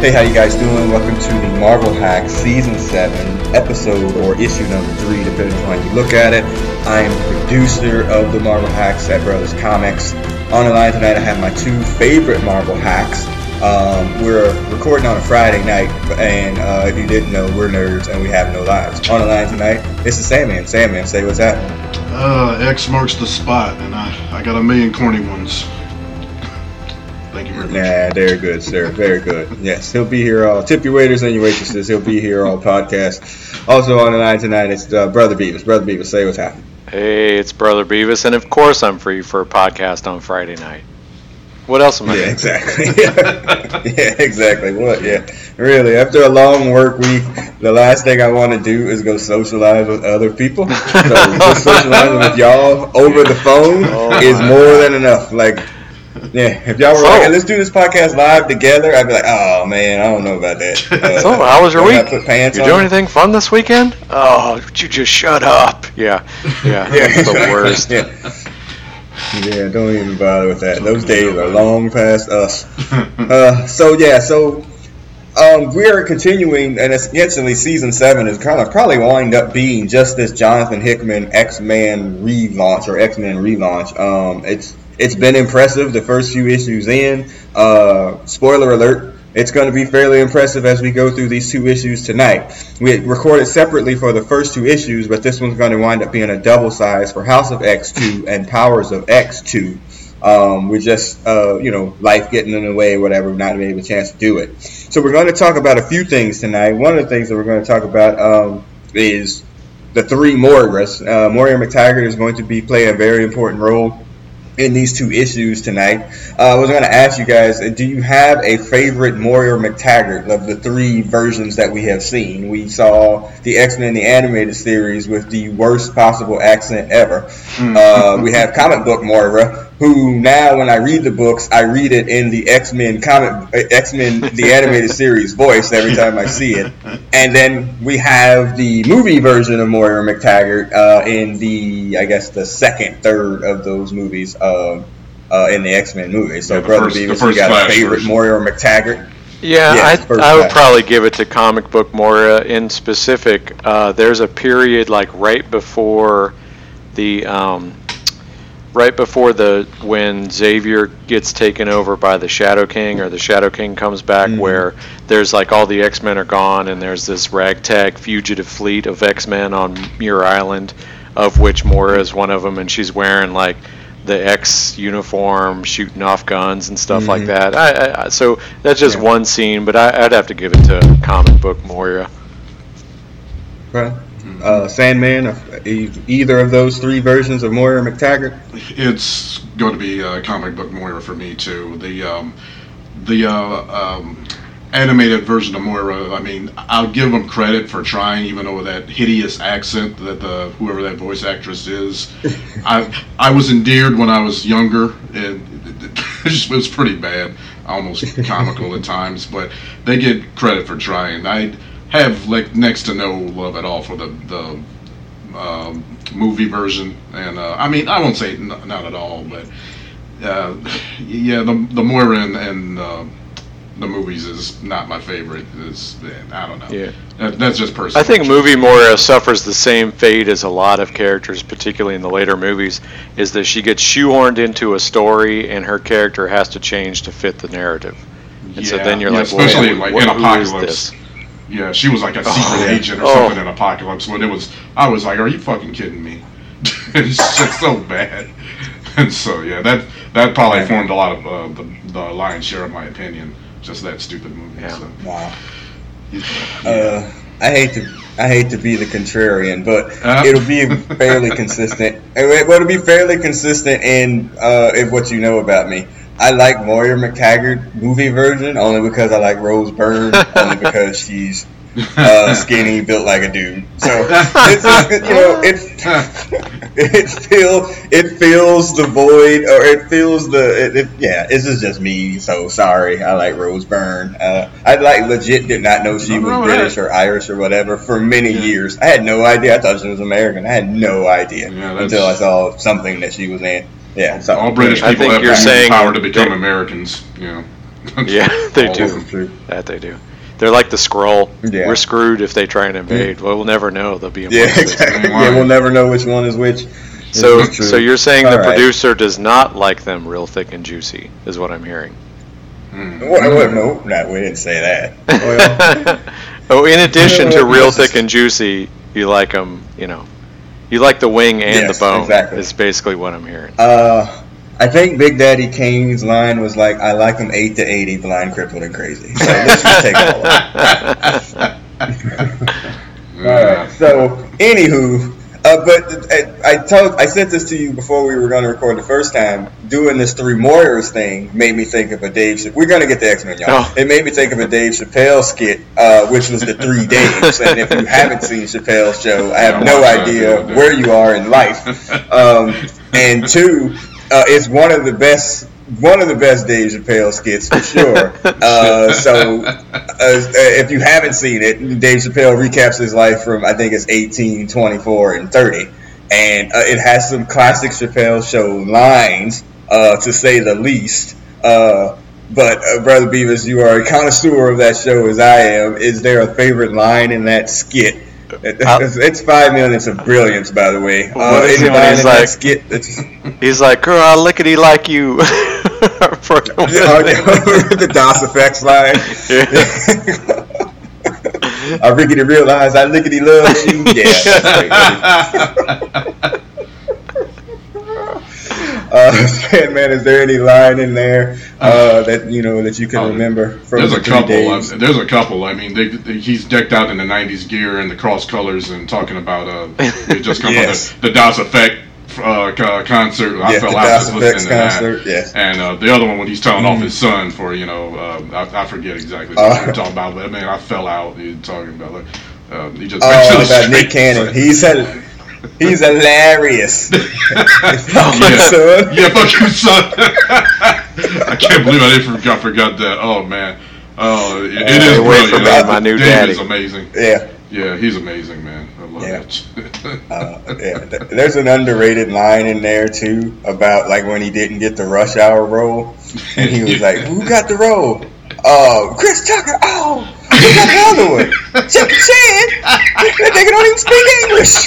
Hey, how you guys doing? Welcome to the Marvel Hack Season 7, episode or issue number 3, depending on how you look at it. I am the producer of the Marvel Hacks at Brothers Comics. On the line tonight, I have my two favorite Marvel Hacks. Um, we're recording on a Friday night, and uh, if you didn't know, we're nerds and we have no lives. On the line tonight, this is Sandman. Sandman, say what's happening. Uh, X marks the spot, and I, I got a million corny ones. Thank you very much. Nah, very good, sir. Very good. Yes, he'll be here all. Tip your waiters and your waitresses. He'll be here all podcast. Also on the line tonight, it's uh, Brother Beavis. Brother Beavis, say what's happening. Hey, it's Brother Beavis, and of course I'm free for a podcast on Friday night. What else am I? Yeah, doing? exactly. yeah, exactly. What? Yeah, really. After a long work week, the last thing I want to do is go socialize with other people. So just socializing with y'all over the phone Oh is more than enough. Like, yeah, if y'all were So- like, hey, let's do this podcast live together, I'd be like, oh man, I don't know about that. Uh, So, how was your week? Put pants You on? do anything fun this weekend? Oh, would you just shut up? Yeah, yeah, Yeah, that's the worst. Yeah. Yeah, don't even bother with that. Those days are long past us. Uh, so yeah, so um, we are continuing, and it's instantly season seven is kind of probably wind up being just this Jonathan Hickman X Men relaunch or X Men relaunch. Um, it's it's been impressive the first few issues in. Uh, spoiler alert. It's going to be fairly impressive as we go through these two issues tonight. We recorded separately for the first two issues, but this one's going to wind up being a double size for House of X2 and Powers of X2. Um, we're just, uh, you know, life getting in the way, whatever, not being able a chance to do it. So we're going to talk about a few things tonight. One of the things that we're going to talk about um, is the three Moiras. Uh, Moira McTaggart is going to be playing a very important role in these two issues tonight. Uh, I was going to ask you guys, uh, do you have a favorite Moira McTaggart of the three versions that we have seen? We saw the X-Men the animated series with the worst possible accent ever. Uh, we have comic book Moira, who now when I read the books, I read it in the X-Men comic uh, X-Men the animated series voice every time I see it. And then we have the movie version of Moira McTaggart uh, in the, I guess, the second, third of those movies uh, uh, in the X Men movie. So, Yeah, Brother first- Beavis, you got a favorite version. Moira McTaggart? Yeah, Yes, I, I would class. probably give it to comic book Moira in specific. Uh, there's a period like right before the um, right before the when Xavier gets taken over by the Shadow King or the Shadow King comes back, Mhm. where there's like all the X Men are gone and there's this ragtag fugitive fleet of X Men on Muir Island, of which Moira is one of them, and she's wearing like the X uniform, shooting off guns and stuff like Mhm. that. I, I, so that's just Yeah. one scene, but I, I'd have to give it to comic book Moira. Right. Uh, Sandman, either of those three versions of Moira McTaggart? It's going to be a comic book Moira for me too. The um, the uh, um, animated version of Moira. I mean, I'll give them credit for trying, even though that hideous accent that the whoever that voice actress is. I I was endeared when I was younger, and it, it, just, it was pretty bad, almost comical at times. But they get credit for trying. I have like next to no love at all for the the um, movie version, and uh, I mean I won't say n- not at all, but uh, yeah, the the Moira and, and uh, the movies is not my favorite. Is I don't know. Yeah. That, that's just personal. I think movie Moira suffers the same fate as a lot of characters, particularly in the later movies, is that she gets shoehorned into a story and her character has to change to fit the narrative. And so then you're yeah, like, especially well, like what, in who is Apocalypse. this? Yeah, she was like a secret yeah. agent or Oh. something in Apocalypse. When it was, I was like, "Are you fucking kidding me?" it's just so bad. And so yeah, that that probably Yeah. formed a lot of uh, the the lion's share of my opinion. Just that stupid movie. Yeah. So. Wow. Yeah. Uh, I hate to I hate to be the contrarian, but Uh. it'll be fairly consistent. It- It'll be fairly consistent in uh, if what you know about me. I like Moira McTaggart movie version only because I like Rose Byrne, only because she's uh, skinny, built like a dude. So it's you know it it feel it fills the void or it fills the it, it, yeah. This is just me. So sorry. I like Rose Byrne. Uh, I like legit did not know she was British or Irish or whatever for many Yeah. years. I had no idea. I thought she was American. I had no idea Yeah, until I saw something that she was in. Yeah. So All British I people think have you're the saying power to become that- Americans. You know. Yeah, they do. of them. True. That they do. They're like the scroll. Yeah. We're screwed if they try and invade. Well, we'll never know. They'll be Yeah, exactly. Yeah, we'll never know which one is which. So, This is true. so you're saying the All right. producer does not like them real thick and juicy, is what I'm hearing. Mm. What, what, no, no, we didn't say that. Well, oh, in addition to real thick and juicy, you like them. You know, you like the wing and Yes, the bone. exactly. Is basically what I'm hearing. uh, I think Big Daddy Kane's line was like, "I like them eight to eighty, blind, crippled, and crazy." So let's just take all of that. All right. So, anywho, uh, but I, I told I sent this to you before we were going to record the first time. Doing this three Moiras thing made me think of a Dave. Ch- we're going to get to X Men, y'all. Oh. It made me think of a Dave Chappelle skit, uh, which was the Three Daves. and if you haven't seen Chappelle's show, I have no idea the where you are in life. Um, and two, uh, it's one of the best. One of the best Dave Chappelle skits for sure. Uh, so, uh, if you haven't seen it, Dave Chappelle recaps his life from I think it's 18, 24, and 30, and uh, it has some classic Chappelle show lines, uh, to say the least. Uh, but uh, brother Beavis, you are a connoisseur of that show as I am. Is there a favorite line in that skit? It's, five minutes of brilliance, by the way. Uh, What is any when he's in that like- skit that's He's like, "Girl, I lickety like you." For the Das EFX line. I rickety realize I lickety love you. Yeah. uh, Sandman, is there any line in there uh, that you know that you can Oh, remember from There's the a couple. days? uh, there's a couple. I mean, they, they, he's decked out in the '90s gear and the cross colors and talking about uh, it just come Yes. the, the Das EFX uh, co- concert. I Yeah, fell out just listening to concert, that. yes. And uh, the other one when he's telling off Mhm. his son for you know uh, I, I forget exactly what you're talking about, but man, I fell out. He's talking about like uh, he just Oh, went to the about Nick. Cannon. He's a, he's hilarious. Fuck yeah. son. Yeah, fuck your son. I can't believe I didn't forgot, forgot that. Oh man. Oh, it, it is brilliant. my new daddy. is amazing. Yeah. Yeah, he's amazing, man. Love Yeah. Uh, yeah, there's an underrated line in there too about like when he didn't get the rush hour role, and he was like, "Who got the role? Oh, Chris Tucker. Oh, who got the other one? Chan. That nigga don't even speak English."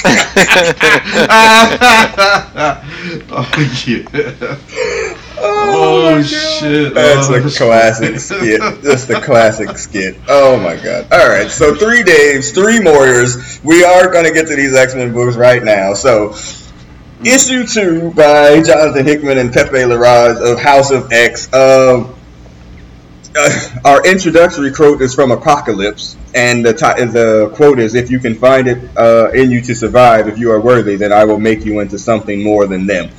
oh yeah. Oh, Oh, shit. That's Oh, a that's- classic skit. That's the classic skit. Oh my god. All right. So three Daves, three Moiras. We are going to get to these X Men books right now. So issue two by Jonathan Hickman and Pepe Larraz of House of X. Um, uh, our introductory quote is from Apocalypse, and the, ti- the quote is, "If you can find it uh, in you to survive, if you are worthy, then I will make you into something more than them."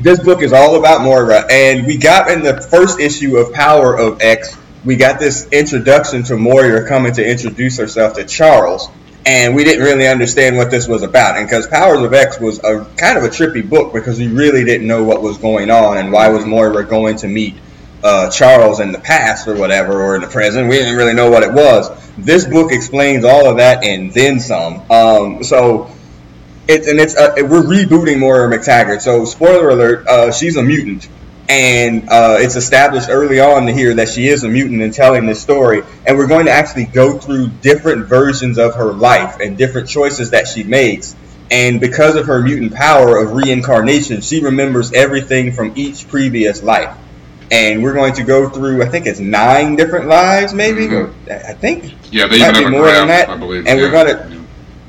This book is all about Moira, and we got in the first issue of Power of X, we got this introduction to Moira coming to introduce herself to Charles, and we didn't really understand what this was about. And because Powers of X was a kind of a trippy book because we really didn't know what was going on and why was Moira going to meet uh, Charles in the past or whatever, or in the present. We didn't really know what it was. This book explains all of that and then some. Um, so it's and it's uh, we're rebooting Moira McTaggart. So spoiler alert, uh, she's a mutant, and uh, it's established early on here that she is a mutant in telling this story. And we're going to actually go through different versions of her life and different choices that she makes. And because of her mutant power of reincarnation, she remembers everything from each previous life. And we're going to go through, I think it's nine different lives, maybe. Mhm. I think Yeah, they even have more than that, I believe. and we're gonna-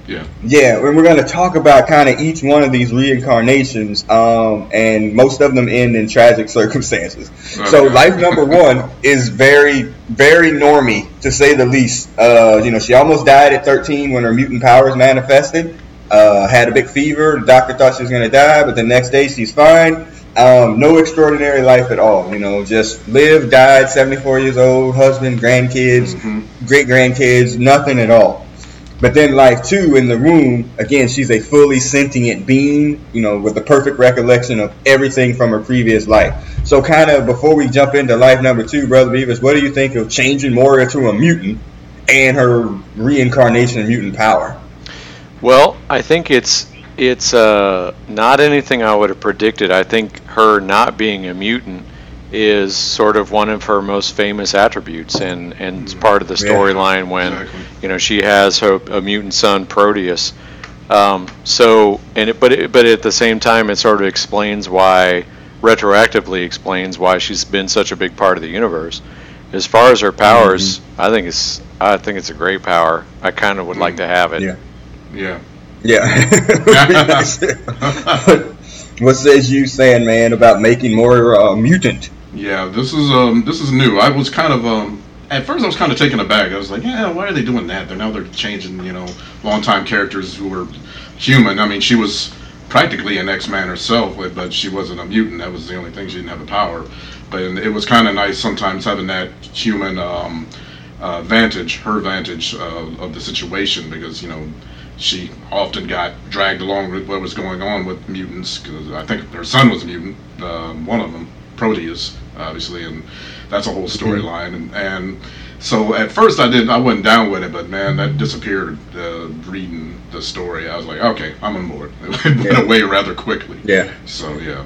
Yeah. Yeah, and we're going to talk about kind of each one of these reincarnations, um, and most of them end in tragic circumstances. So, life number one is very, very normy, to say the least. Uh, you know, she almost died at 13 when her mutant powers manifested. Uh, had a big fever. The doctor thought she was going to die, but the next day she's fine. Um, no extraordinary life at all. You know, just lived, died, 74 years old, husband, grandkids, Mhm. great grandkids, nothing at all. But then life two in the room, again, she's a fully sentient being, you know, with the perfect recollection of everything from her previous life. So kind of before we jump into life number two, Brother Beavis, what do you think of changing Moira to a mutant and her reincarnation of mutant power? Well, I think it's it's uh, not anything I would have predicted. I think her not being a mutant is sort of one of her most famous attributes, and and it's part of the storyline when Exactly. You know she has her a mutant son Proteus. Um, so and it, but it, but at the same time, it sort of explains why retroactively explains why she's been such a big part of the universe. As far as her powers, I think it's I think it's a great power. I kind of would like to have it. Yeah. Yeah. Yeah. what says you saying, man, about making more uh, mutant? Yeah, this is um this is new. I was kind of um at first I was kind of taken aback. I was like, yeah, why are they doing that? They're now they're changing you know longtime characters who were human. I mean, she was practically an X-Man herself, but- she wasn't a mutant. That was the only thing she didn't have the power. But it was kind of nice sometimes having that human um, uh, vantage, her vantage uh, of the situation, because you know she often got dragged along with what was going on with mutants. Because I think her son was a mutant, uh, one of them, Proteus, obviously, and that's a whole storyline. And, and so at first I didn't, I wasn't down with it, but man, that disappeared uh, reading the story. I was like, okay, I'm on board. It went Yeah. away rather quickly. Yeah. So yeah.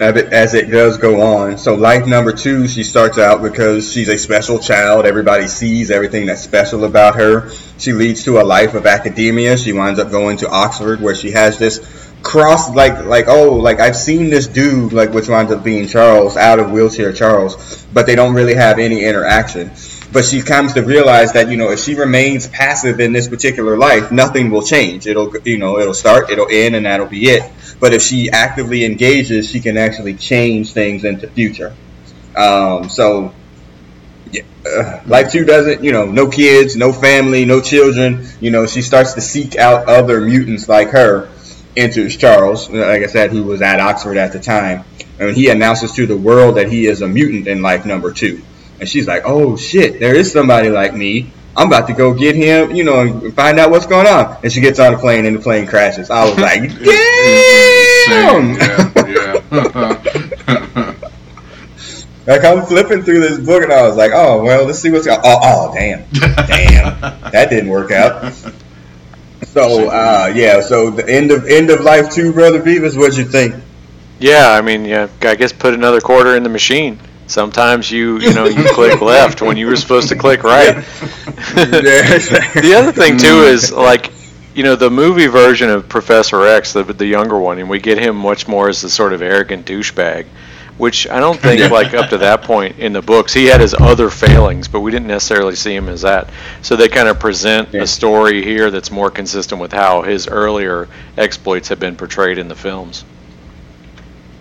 As it, as it does go on. So, life number two, she starts out because she's a special child. Everybody sees everything that's special about her. She leads to a life of academia. She winds up going to Oxford, where she has this cross, like, like oh, like I've seen this dude, like which winds up being Charles, out of wheelchair Charles, but they don't really have any interaction. But she comes to realize that you know if she remains passive in this particular life, nothing will change. It'll you know it'll start, it'll end, and that'll be it. But if she actively engages, she can actually change things into future. Um, so, uh, Life 2 doesn't, you know, no kids, no family, no children. You know, she starts to seek out other mutants like her. Enters Charles, like I said, who was at Oxford at the time. And he announces to the world that he is a mutant in Life number two. And she's like, oh shit, there is somebody like me. I'm about to go get him, you know, and find out what's going on. And she gets on the plane and the plane crashes. I was like, damn! Insane, yeah. Like I'm flipping through this book and I was like, oh well, let's see what's going. Oh, oh, damn, damn, that didn't work out. So uh, yeah, so the end of end of life two, brother Beavis. What'd you think? Yeah, I mean, yeah, I guess put another quarter in the machine. Sometimes you, you know, you click left when you were supposed to click right. the other thing too is like, you know, the movie version of Professor X, the the younger one, and we get him much more as the sort of arrogant douchebag, which I don't think Yeah. like up to that point in the books he had his other failings, but we didn't necessarily see him as that. So they kind of present Yeah. a story here that's more consistent with how his earlier exploits have been portrayed in the films.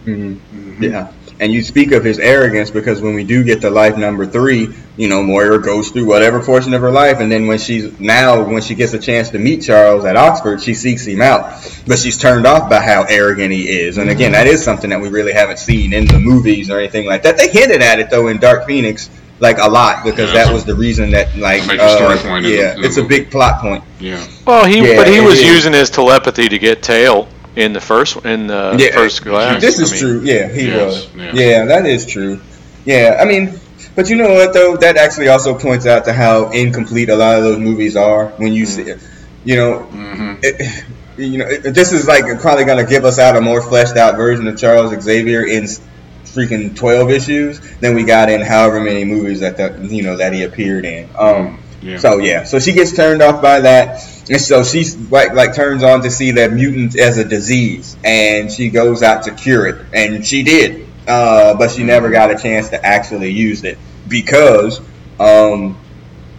Mm-hmm. Yeah. And you speak of his arrogance because when we do get to life number three, you know, Moira goes through whatever portion of her life, and then when she's now, when she gets a chance to meet Charles at Oxford, she seeks him out. But she's turned off by how arrogant he is. And again, that is something that we really haven't seen in the movies or anything like that. They hinted at it though in Dark Phoenix, like a lot, because Yeah. that was the reason that, like, Major story uh, point yeah, the- the it's a big plot point. yeah. Well, he Yeah, but he was is. using his telepathy to get tail in the first in the Yeah, First Class. This I is mean, true. Yeah, he Yes, was. yeah. Yeah. that is true. Yeah, I mean, but you know what though? That actually also points out to how incomplete a lot of those movies are when you see, you know, hmm it, you know, it, this is like probably gonna give us out a more fleshed out version of Charles Xavier in freaking twelve issues than we got in however many movies that the, you know that he appeared in. Um, Yeah. so yeah, so she gets turned off by that, and so she's like like turns on to see that mutant as a disease, and she goes out to cure it, and she did, uh, but she never got a chance to actually use it because um,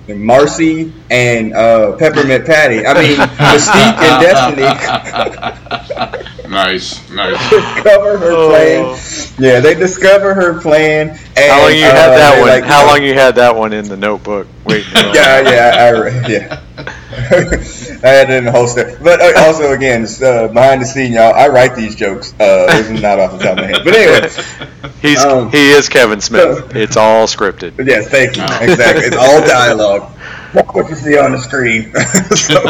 Marcy and uh, Peppermint Patty, I mean Mystique and Destiny nice, nice. discover her Oh. plan. Yeah, they discover her plan. And, How long you uh, had that one? like, How long you had that one in the notebook? Wait. yeah, yeah, I, yeah. I had it in the holster. But uh, also, again, it's, uh, behind the scene, y'all, I write these jokes. Uh, this is not off the top of my head. But anyway, He's Um, he is Kevin Smith. so- It's all scripted. yes, thank you. Oh. Exactly. It's all dialogue. What what you see on the screen. so,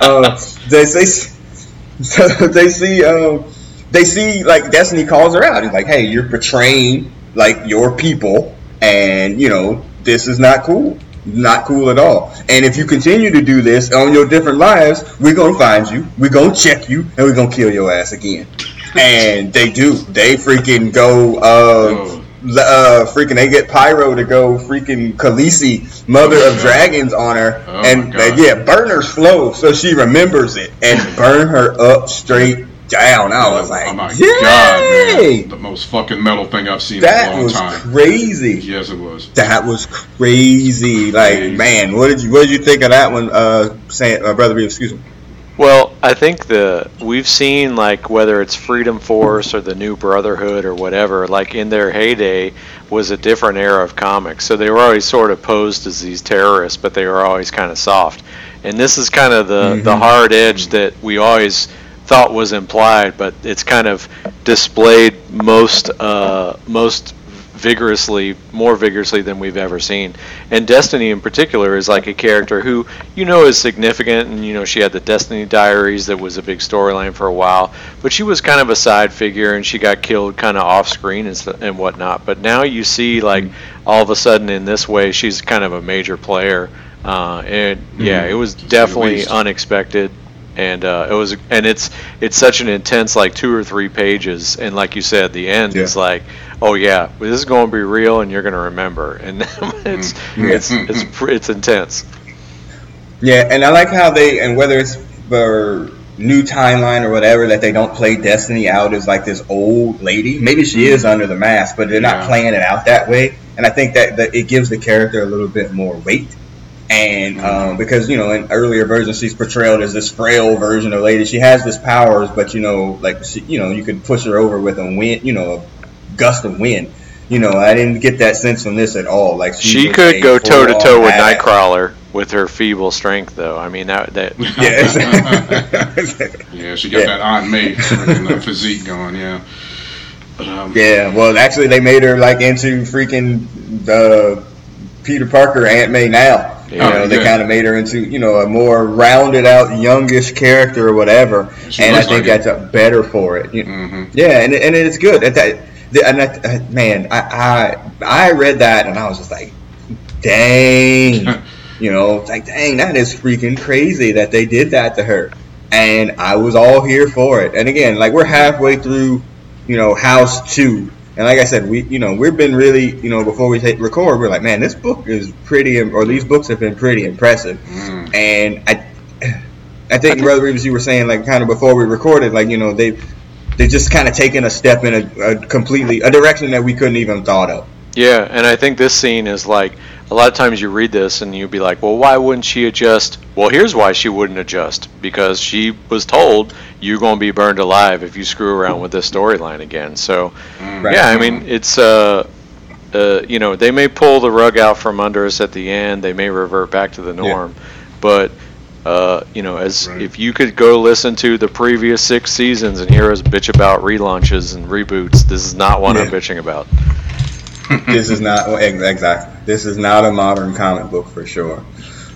uh, they, they, so they see, um, they see, like, Destiny calls her out. He's like, hey, you're betraying, like, your people, and, you know, this is not cool. Not cool at all. And if you continue to do this on your different lives, we're going to find you, we're going to check you, and we're going to kill your ass again. And they do. They freaking go, uh, uh, freaking they get Pyro to go freaking Khaleesi, Mother Oh, of. Dragons, on her, Oh, and yeah, burn her slow so she remembers it and burn her up straight down. I was like, oh my god, man. The most fucking metal thing I've seen in a long time. That was time. crazy. Yes, it was. That was crazy. Like, Crazy. man, what did you what did you think of that one, uh, saying, uh, brother? Beavis, Excuse me. Well, I think the we've seen like whether it's Freedom Force or the New Brotherhood or whatever, like in their heyday was a different era of comics. So they were always sort of posed as these terrorists, but they were always kind of soft. And this is kind of the the Mhm. hard edge that we always thought was implied, but it's kind of displayed most uh, most vigorously, more vigorously than we've ever seen. And Destiny in particular is like a character who you know is significant, and you know she had the Destiny Diaries that was a big storyline for a while, but she was kind of a side figure, and she got killed kind of off screen and, st- and whatnot. But now you see like all of a sudden in this way she's kind of a major player, uh, and yeah, it was definitely unexpected and uh, it was and it's it's such an intense like two or three pages and like you said the end is like oh yeah this is going to be real and you're going to remember and it's Mm. it's it's it's intense Yeah, and I like how they and whether it's for new timeline or whatever that they don't play Destiny out as like this old lady. Maybe she is under the mask, but they're not Yeah. playing it out that way. And I think that, that it gives the character a little bit more weight. And um, because you know in earlier versions she's portrayed as this frail version of lady. She has this powers, but you know like she, you know you could push her over with a wind, you know, a gust of wind. You know, I didn't get that sense from this at all. Like she was could go toe to toe with badass. Nightcrawler with her feeble strength though i mean that that Yeah. Yeah, she got Yeah. that Aunt May freaking, physique going. Yeah. But, um, Yeah, well, actually, they made her like into freaking uh, Peter Parker, Aunt May now. You Yeah. know, they Oh, kind of made her into you know a more rounded out, youngish character or whatever, She and I think like that's uh, better for it. You- hmm Yeah, and and it's good. That, that, and that, man, I, I I read that and I was just like, dang, you know, like dang, that is freaking crazy that they did that to her, and I was all here for it. And again, like we're halfway through, you know, House Two. And like I said, we you know we've been really you know before we take record we're like man this book is pretty or these books have been pretty impressive Mm. and I I think Brother Beavis you were saying like kind of before we recorded like you know they they just kind of taken a step in a, a completely a direction that we couldn't even thought of. Yeah, and I think this scene is like a lot of times you read this and you'd be like, well, why wouldn't she adjust? Well, here's why she wouldn't adjust because she was told you're going to be burned alive if you screw around with this storyline again. So. Right. yeah, I mean, it's uh, uh, you know, they may pull the rug out from under us at the end. They may revert back to the norm, but. Uh, you know, as Right. if you could go listen to the previous six seasons and hear us bitch about relaunches and reboots, this is not one I'm bitching about. This is not exactly. This is not a modern comic book for sure.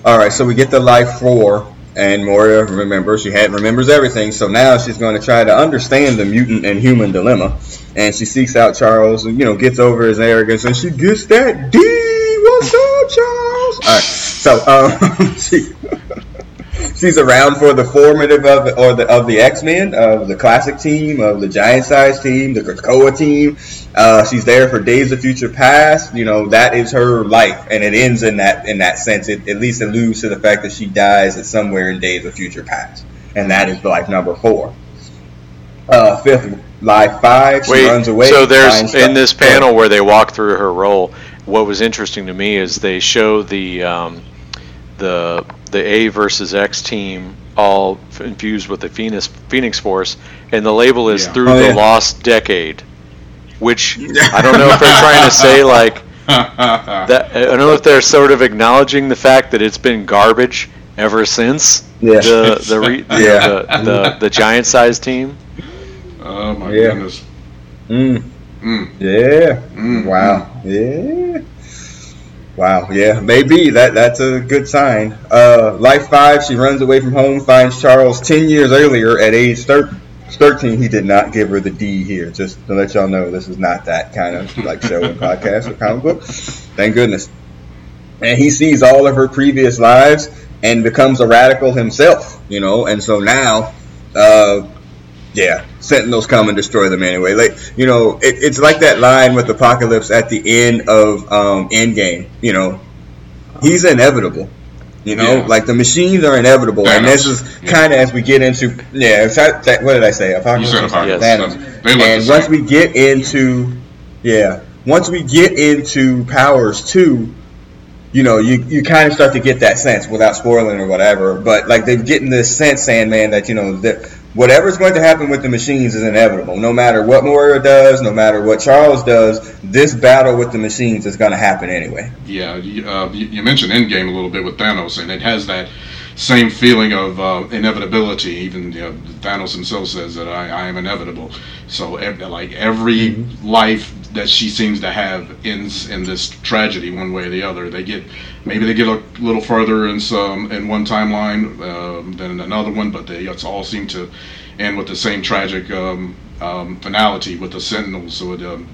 All right, so we get the life four, and Moira remembers she had remembers everything. So now she's going to try to understand the mutant and human dilemma, and she seeks out Charles, and you know gets over his arrogance, and she gets that D. What's up, Charles? All right, so um, she. She's around for the formative of the, or the of the X Men, of the classic team, of the Giant Size team, the Krakoa team. Uh, she's there for Days of Future Past. You know that is her life, and it ends in that in that sense. It at least alludes to the fact that she dies at somewhere in Days of Future Past, and that is life number four. Uh, fifth, life five. She Wait, runs away. so there's in this panel where they walk through her role. What was interesting to me is they show the um, the the A versus X team all infused with the Phoenix Phoenix Force, and the label is Yeah. through Oh, the yeah. lost decade, which I don't know if they're trying to say like that. I don't know if they're sort of acknowledging the fact that it's been garbage ever since Yeah. the the, re, the, Yeah. the, the the giant size team. oh my Yeah. goodness. Mm. Mm. Yeah. Mm. Wow. Yeah. Wow. Yeah. Maybe that that's a good sign. Uh, life five. She runs away from home. Finds Charles ten years earlier at age thir- thirteen. He did not give her the D here. Just to let y'all know, this is not that kind of like show and podcast or comic book. Thank goodness. And he sees all of her previous lives and becomes a radical himself. You know. And so now. Uh, Yeah, Sentinels come and destroy them anyway. Like you know, it, it's like that line with Apocalypse at the end of um, Endgame. You know, he's inevitable. You know, Yeah. like the machines are inevitable, and this is kind of as we get into yeah. it's that- that- what did I say? Apocalypse. Apocalypse. Thanos. And once we get into yeah, once we get into Powers two, you know, you, you kind of start to get that sense without spoiling or whatever. But like they're getting this sense, Sandman, that you know that whatever's going to happen with the machines is inevitable. No matter what Moira does, no matter what Charles does, this battle with the machines is going to happen anyway. Yeah, uh, you mentioned Endgame a little bit with Thanos, and it has that same feeling of uh, inevitability. Even you know, Thanos himself says that I, I am inevitable. So ev- like every life that she seems to have ends in this tragedy one way or the other. They get maybe they get a little further in some in one timeline um, than in another one, but they it's all seem to end with the same tragic um, um, finality with the Sentinels. So it, um,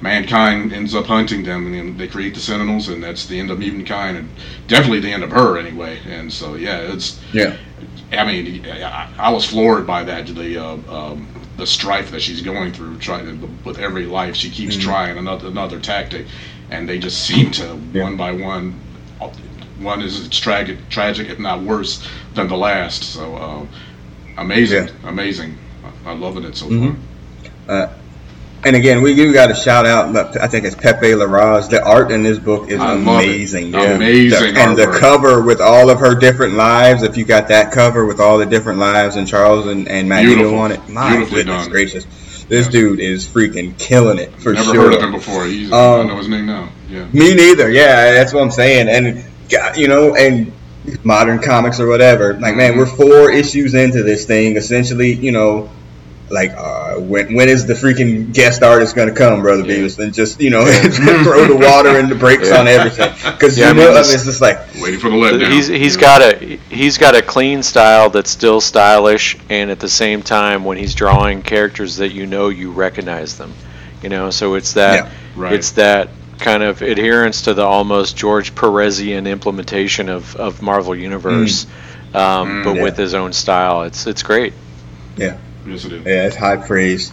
mankind ends up hunting them, and then they create the Sentinels, and that's the end of mutant kind, and definitely the end of her anyway. And so yeah, it's Yeah. I mean, I, I was floored by that the uh, um, the strife that she's going through. Trying to, with every life, she keeps trying another another tactic, and they just seem to Yeah. one by one. One is tragic, tragic if not worse than the last. So um, amazing, amazing. I- I'm loving it so Mhm. far. Uh, and again, we do got to shout out. I think it's Pepe Larraz. The art in this book is I love it. amazing. Amazing The- and the cover with all of her different lives. If you got that cover with all the different lives and Charles and, and Magneto on it, my goodness done. gracious, this Yeah. dude is freaking killing it for Never sure. heard of him before. He's, I Um, know his name now. Yeah. Me neither. Yeah, that's what I'm saying. And you know, and modern comics or whatever. Like, man, Mhm. we're four issues into this thing. Essentially, you know, like, uh, when when is the freaking guest artist going to come, brother Yeah. Beavis? And just you know, throw the water and the brakes Yeah. on everything. Because Yeah, I you mean, know, this- it's just like, Waiting for the letdown. He's he's Yeah. got a he's got a clean style that's still stylish, and at the same time, when he's drawing characters that you know, you recognize them. You know, so it's that Yeah, right. it's that kind of adherence to the almost George Perezian implementation of, of Marvel Universe, um, Mm, but yeah. with his own style. It's it's great. yeah, Yes, it is. yeah, it's high praise,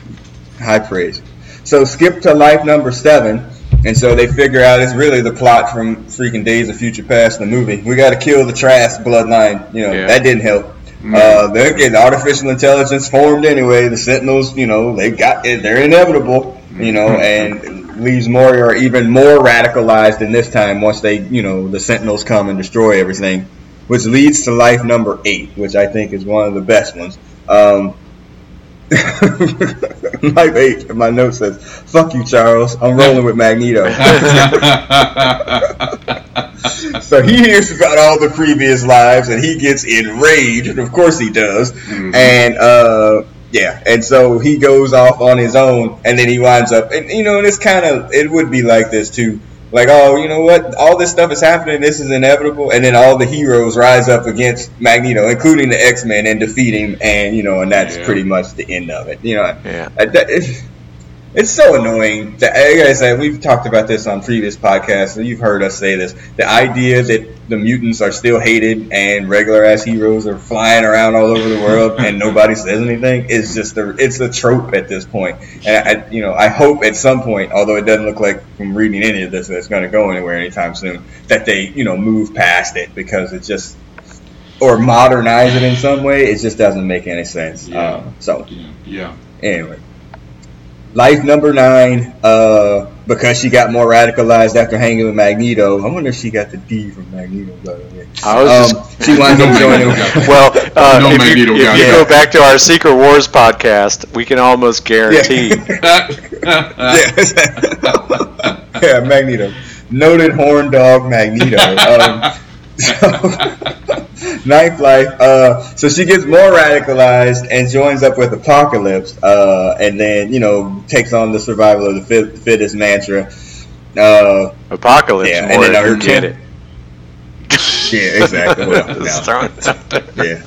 high praise. So skip to life number seven. And so they figure out it's really the plot from freaking Days of Future Past, the movie. We got to kill the Trask bloodline. You know Yeah. that didn't help. Mm. Uh, they're getting artificial intelligence formed anyway. The Sentinels, you know, they got it. They're inevitable. You know, and leaves Moira even more radicalized than this time once they, you know, the Sentinels come and destroy everything, which leads to life number eight, which I think is one of the best ones. Um, life eight. My note says, "Fuck you, Charles. I'm rolling with Magneto." so he hears about all the previous lives and he gets enraged, and of course he does. Mhm. And uh, yeah, and so he goes off on his own, and then he winds up, and you know, and it's kind of it would be like this too. Like, oh, you know what? All this stuff is happening. This is inevitable, and then all the heroes rise up against Magneto, including the X Men, and defeat him. And you know, and that's Yeah. pretty much the end of it. You know, Yeah. That- it's, it's so annoying. That, like I said, we've talked about this on previous podcasts. and You've heard us say this. The idea that the mutants are still hated and regular ass heroes are flying around all over the world and nobody says anything is just a it's a trope at this point. And I, you know, I hope at some point, although it doesn't look like from reading any of this that it's going to go anywhere anytime soon, that they you know move past it because it just or modernize it in some way. It just doesn't make any sense. Yeah. Uh, so yeah, yeah. Anyway. Life number nine, uh, because she got more radicalized after hanging with Magneto. I wonder if she got the D from Magneto, by the way. I was Um, she winds up No joining. Magneto Well, uh, No if Magneto you, if you go back to our Secret Wars podcast, we can almost guarantee. yeah. yeah, Magneto. Noted horn dog Magneto. Um, so, Ninth Life. Uh, so she gets more radicalized and joins up with Apocalypse, uh, and then you know takes on the survival of the fit, fittest mantra. Uh, Apocalypse, Yeah, and then get kid- it. yeah, exactly. No. throwing it out there. yeah.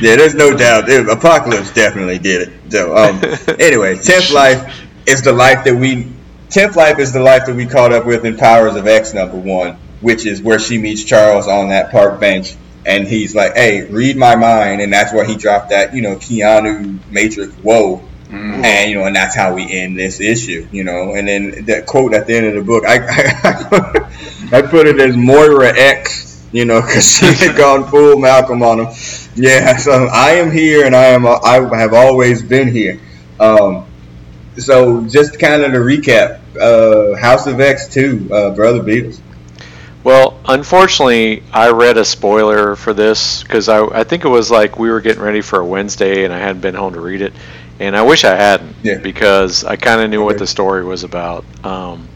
Yeah, there's no doubt. It- Apocalypse definitely did it. So, um, anyway, tenth life is the life that we. Tenth life is the life that we caught up with in Powers of X number one, which is where she meets Charles on that park bench, and he's like, "Hey, read my mind," and that's where he dropped that, you know, Keanu Matrix, whoa, mm. and you know, and that's how we end this issue, you know. And then that quote at the end of the book, I I, I put it as Moira X, you know, because she had gone full Malcolm on him. Yeah, so I am here, and I am I have always been here. Um, so just kind of to recap, uh, House of X two, uh, Brother Beatles. Well, unfortunately, I read a spoiler for this because I, I think it was like we were getting ready for a Wednesday and I hadn't been home to read it. And I wish I hadn't yeah. because I kind of knew okay. what the story was about. Um,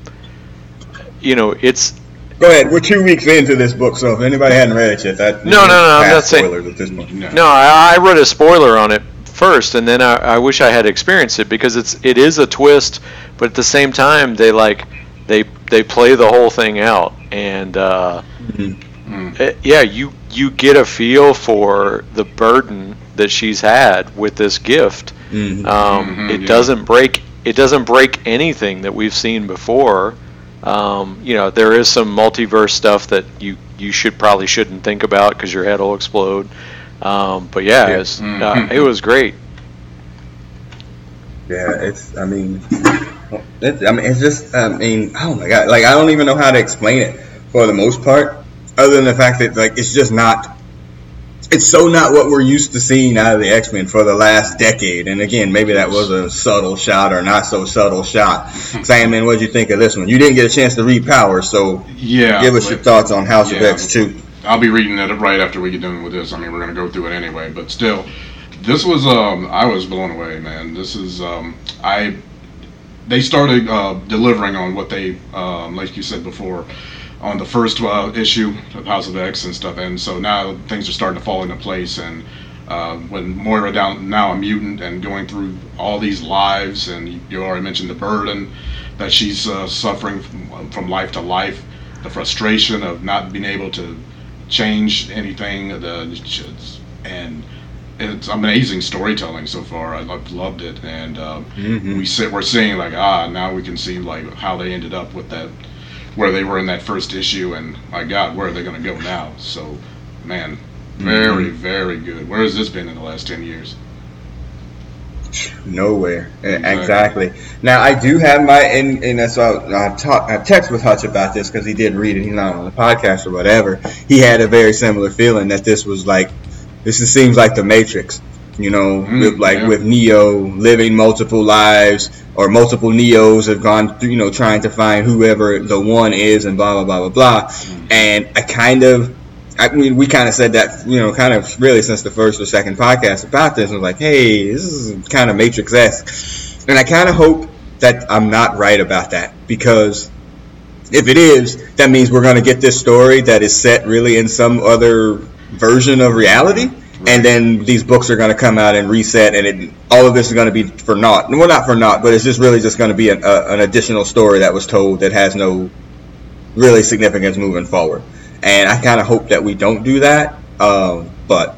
you know, it's. Go ahead. We're two weeks into this book, so if anybody hadn't read it yet, that no, no, no, I'm not saying. At this point. No, no I, I read a spoiler on it first, and then I, I wish I had experienced it because it's it is a twist, but at the same time they like they they play the whole thing out, and uh, mm-hmm. it, yeah, you you get a feel for the burden that she's had with this gift. Mm-hmm. Um, mm-hmm, it yeah. doesn't break it doesn't break anything that we've seen before. Um, you know, there is some multiverse stuff that you you should probably shouldn't think about because your head will explode. Um, but yeah, yeah. It, was, uh, it was great. Yeah, it's. I mean, it's, I mean, it's just. I mean, oh my god! Like I don't even know how to explain it for the most part, other than the fact that like it's just not. It's so not what we're used to seeing out of the X Men for the last decade. And again, maybe that was a subtle shot or not so subtle shot. Hmm. Sam, man, what did you think of this one? You didn't get a chance to read Power, so yeah, give us your thoughts on House yeah, of X too. I'll be reading it right after we get done with this. I mean, we're going to go through it anyway, but still, this was um, I was blown away, man. This is um, I they started uh, delivering on what they um, like you said before on the first uh, issue of House of X and stuff, and so now things are starting to fall into place. And uh, when Moira down now a mutant and going through all these lives, and you already mentioned the burden that she's uh, suffering from, from life to life, the frustration of not being able to change anything, the and it's amazing storytelling so far. I, have loved it, and uh, mm-hmm. we sit, we're seeing like ah now we can see like how they ended up with that, where they were in that first issue, and my God, where are they going to go now? So, man, very mm-hmm. very good. Where has this been in the last ten years? Nowhere. Exactly. exactly. Now I do have my and, and that's why I, I talked I text with Hutch about this because he did read it. He's not on the podcast or whatever. He had a very similar feeling that this was like this just seems like the Matrix, you know, mm, with, like yeah. with Neo living multiple lives or multiple Neos have gone through, you know, trying to find whoever the one is and blah blah blah blah blah. Mm. And I kind of, I mean, we kind of said that, you know, kind of really since the first or second podcast about this. I was like, hey, this is kind of Matrix esque, and I kind of hope that I'm not right about that because if it is, that means we're going to get this story that is set really in some other version of reality. Right. And then these books are going to come out and reset, and it, all of this is going to be for naught. Well, not for naught, but it's just really just going to be an, a, an additional story that was told that has no really significance moving forward. And I kind of hope that we don't do that. Um, but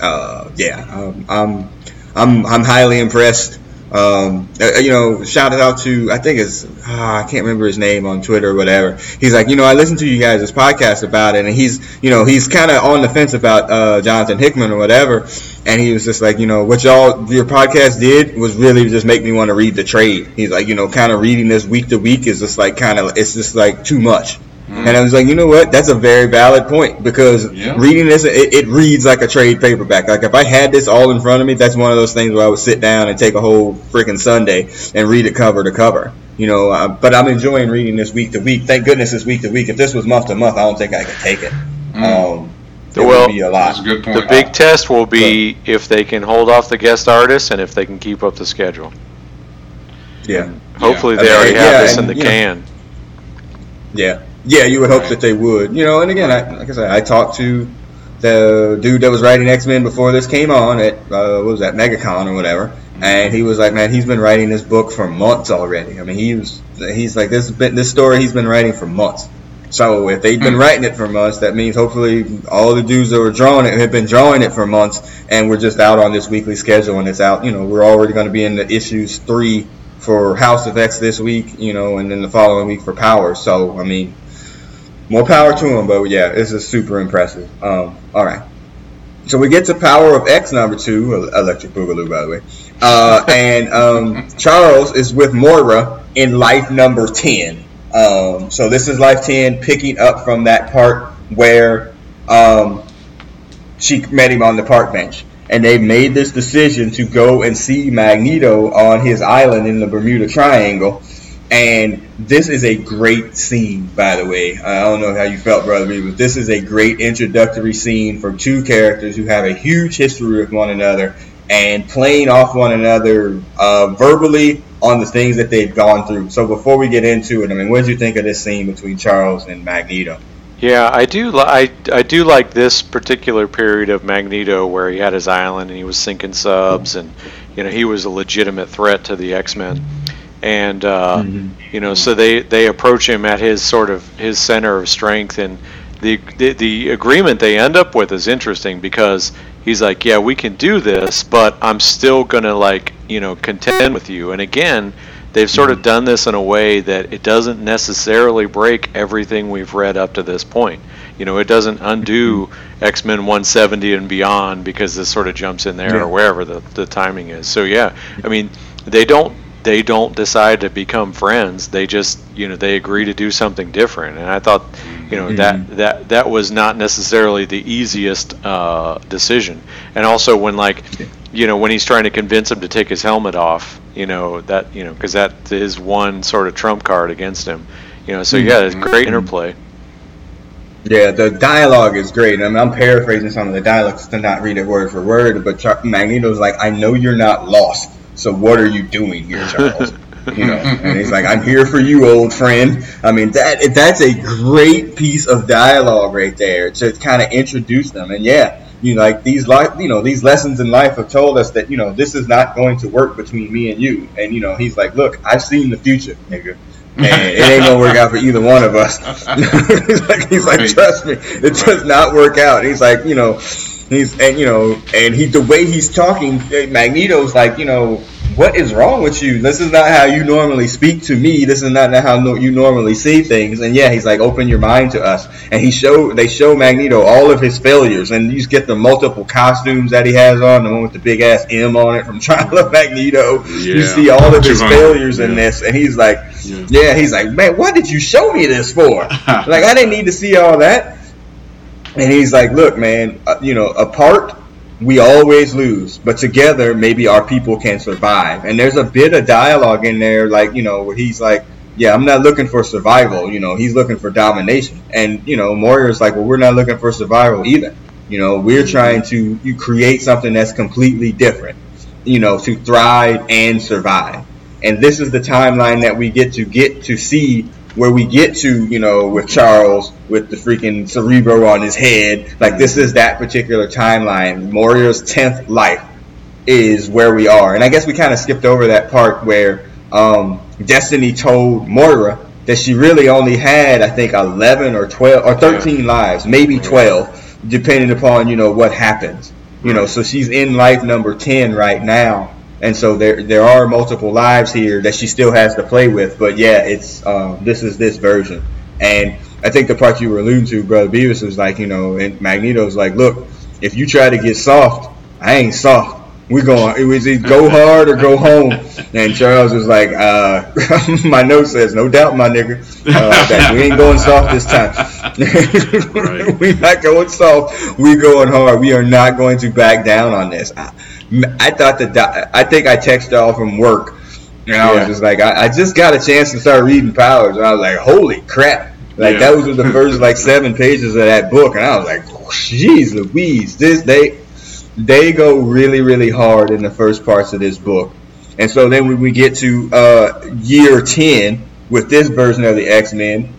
uh, yeah, um, I'm I'm I'm highly impressed um, uh, you know, shout it out to I think it's ah, I can't remember his name on Twitter or whatever. He's like, you know, I listened to you guys' this podcast about it, and he's, you know, he's kind of on the fence about uh, Jonathan Hickman or whatever, and he was just like, you know, what y'all your podcast did was really just make me want to read the trade. He's like, you know, kind of reading this week to week is just like kind of it's just like too much. Mm. And I was like, you know what? That's a very valid point because yeah. reading this, it, it, reads like a trade paperback. Like if I had this all in front of me, that's one of those things where I would sit down and take a whole freaking Sunday and read it cover to cover. You know, uh, but I'm enjoying reading this week to week. Thank goodness it's week to week. If this was month to month, I don't think I could take it. Mm. Um, it well, be a lot. The big test will be but, if they can hold off the guest artists and if they can keep up the schedule. Yeah. Hopefully yeah. they already have this and, in the can. Know, yeah. Yeah, you would hope that they would. You know, and again, I, like I said, I talked to the dude that was writing X Men before this came on at uh, what was that MegaCon or whatever, and he was like, man, he's been writing this book for months already. I mean, he was he's like this this story he's been writing for months. So if they've been hmm. writing it for months, that means hopefully all the dudes that were drawing it have been drawing it for months, and we're just out on this weekly schedule, and it's out. You know, we're already going to be in the issues three for House of X this week, you know, and then the following week for Power. So I mean, more power to him. But yeah, this is super impressive. Um, all right. So we get to Power of X number two, Electric Boogaloo, by the way. Uh, and um, Charles is with Moira in life number 10. Um, so this is life 10, picking up from that part where um, she met him on the park bench. And they made this decision to go and see Magneto on his island in the Bermuda Triangle. And this is a great scene, by the way. I don't know how you felt, brother, but this is a great introductory scene for two characters who have a huge history with one another and playing off one another uh, verbally on the things that they've gone through. So before we get into it, I mean, what did you think of this scene between Charles and Magneto? Yeah, I do. Li- I I do like this particular period of Magneto where he had his island and he was sinking subs, and you know he was a legitimate threat to the X Men, and uh, mm-hmm. you know so they they approach him at his sort of his center of strength, and the, the the agreement they end up with is interesting because he's like, yeah, we can do this, but I'm still gonna like you know contend with you, and again they've sort of mm-hmm. done this in a way that it doesn't necessarily break everything we've read up to this point. You know, it doesn't undo mm-hmm. X Men 170 and beyond because this sort of jumps in there yeah. or wherever the, the timing is. So yeah, I mean, they don't they don't decide to become friends. They just you know they agree to do something different. And I thought you know mm-hmm. that that that was not necessarily the easiest uh, decision. And also when like you know when he's trying to convince him to take his helmet off you know that you know because that is one sort of trump card against him you know so yeah it's great interplay yeah the dialogue is great I mean, i'm paraphrasing some of the dialogues to not read it word for word but Char- magneto's like i know you're not lost so what are you doing here charles you know and he's like i'm here for you old friend i mean that that's a great piece of dialogue right there to kind of introduce them and yeah you know, like these life, you know, these lessons in life have told us that you know this is not going to work between me and you. And you know, he's like, look, I've seen the future, nigga. And it ain't gonna work out for either one of us. he's like, he's like, trust me, it does not work out. He's like, you know, he's and you know, and he the way he's talking, eh, Magneto's like, you know, what is wrong with you? This is not how you normally speak to me. This is not how no, you normally see things. And yeah, he's like, open your mind to us. And he show they show Magneto all of his failures, and you get the multiple costumes that he has on, the one with the big ass M on it from Trial of Magneto. Yeah. You see all of his failures in this, and he's like, yeah. yeah, he's like, man, what did you show me this for? like, I didn't need to see all that. And he's like, look, man, uh, you know, apart we always lose, but together maybe our people can survive. And there's a bit of dialogue in there, like you know, where he's like, "Yeah, I'm not looking for survival." You know, he's looking for domination. And you know, Moira's like, "Well, we're not looking for survival either. You know, we're mm-hmm. trying to you create something that's completely different. You know, to thrive and survive." And this is the timeline that we get to get to see where we get to, you know, with Charles with the freaking cerebro on his head. Like this is that particular timeline. Moira's tenth life is where we are, and I guess we kind of skipped over that part where um, Destiny told Moira that she really only had, I think, eleven or twelve or thirteen yeah. lives, maybe twelve, depending upon you know what happens. You know, so she's in life number ten right now and so there there are multiple lives here that she still has to play with. But yeah, it's um, this is this version, and I think the part you were alluding to, brother Beavis, was like you know, and Magneto's like, look, if you try to get soft, I ain't soft. We going it was either go hard or go home. And Charles was like, uh, my note says, no doubt, my nigga, uh, that we ain't going soft this time. we not going soft. We going hard. We are not going to back down on this. I, I thought that I think I texted all from work, and I yeah. was just like, I, I, just got a chance to start reading Powers, and I was like, holy crap! Like yeah. that was the first like seven pages of that book, and I was like, jeez, Louise, this they they go really really hard in the first parts of this book, and so then when we get to uh, year ten with this version of the X Men,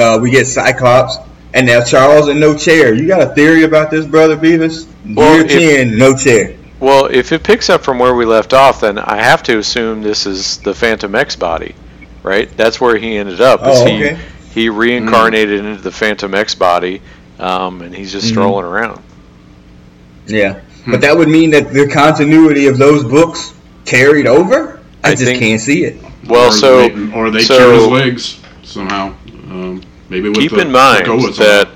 uh, we get Cyclops. And now Charles and no chair. You got a theory about this, brother Beavis? Well, year ten, no chair. Well, if it picks up from where we left off, then I have to assume this is the Fantomex body, right? That's where he ended up. Oh, okay. He, he reincarnated mm into the Fantomex body, um, and he's just mm-hmm. strolling around. Yeah, hmm. but that would mean that the continuity of those books carried over. I, I just think, can't see it. Well, or so they, or they so, cure his legs somehow. Um, Maybe with keep the in mind Krakoa's that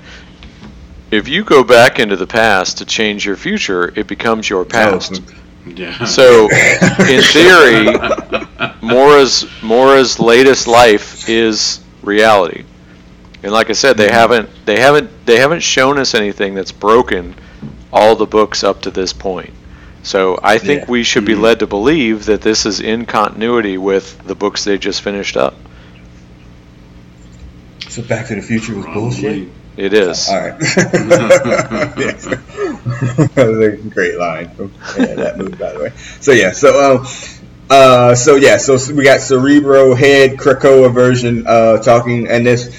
if you go back into the past to change your future, it becomes your past. yeah. So, in theory, Moira's Moira's latest life is reality. And like I said, they haven't they haven't they haven't shown us anything that's broken all the books up to this point. So I think Yeah. we should be Mhm. led to believe that this is in continuity with the books they just finished up. So Back to the Future was bullshit. It is. All right. that was a great line from yeah, that movie, by the way. So yeah, so um, uh, so yeah, so we got Cerebro Head Krakoa version uh, talking, and this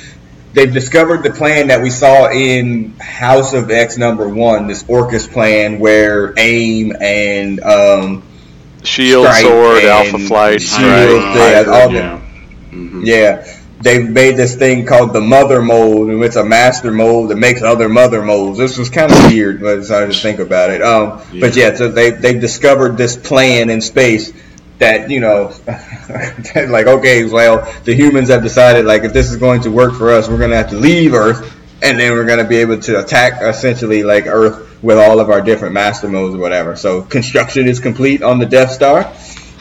they've discovered the plan that we saw in House of X number one, this Orchis plan where AIM and um, Shield, Sword, Alpha Flight, Shield, Strike. yeah, all yeah. Mhm. Yeah, they've made this thing called the mother mold, and it's a master mold that makes other mother molds. This was kind of weird, but it's hard to think about it. Um, But yeah, so they they've discovered this plan in space that you know, like okay, well, the humans have decided like if this is going to work for us, we're gonna have to leave Earth, and then we're gonna be able to attack essentially like Earth with all of our different master modes or whatever. So construction is complete on the Death Star,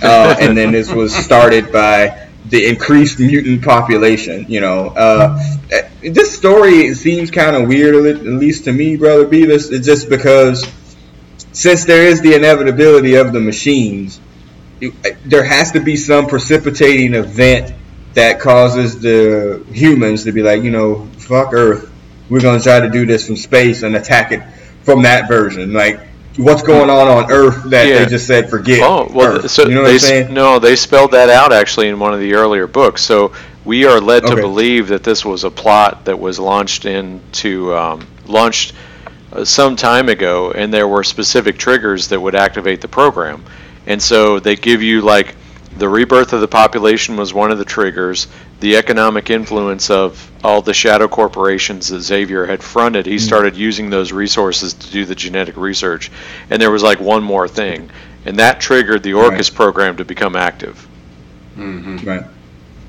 uh, and then this was started by the increased mutant population. You know, uh, eh, this story seems kind of weird, at least to me, brother Beavis. It's just because since there is the inevitability of the machines, eh, there has to be some precipitating event that causes the humans to be like, you know, fuck Earth. We're gonna try to do this from space and attack it from that version. Like, what's going on on Earth that Yeah. they just said forget? Oh well, Earth. so you know what I'm saying? no, they spelled that out actually in one of the earlier books. So we are led to believe that this was a plot that was launched into um, launched uh, some time ago, and there were specific triggers that would activate the program. And so they give you like the rebirth of the population was one of the triggers. The economic influence of all the shadow corporations that Xavier had fronted, he started using those resources to do the genetic research. And there was like one more thing, and that triggered the Orchis program to become active. Mhm. Right.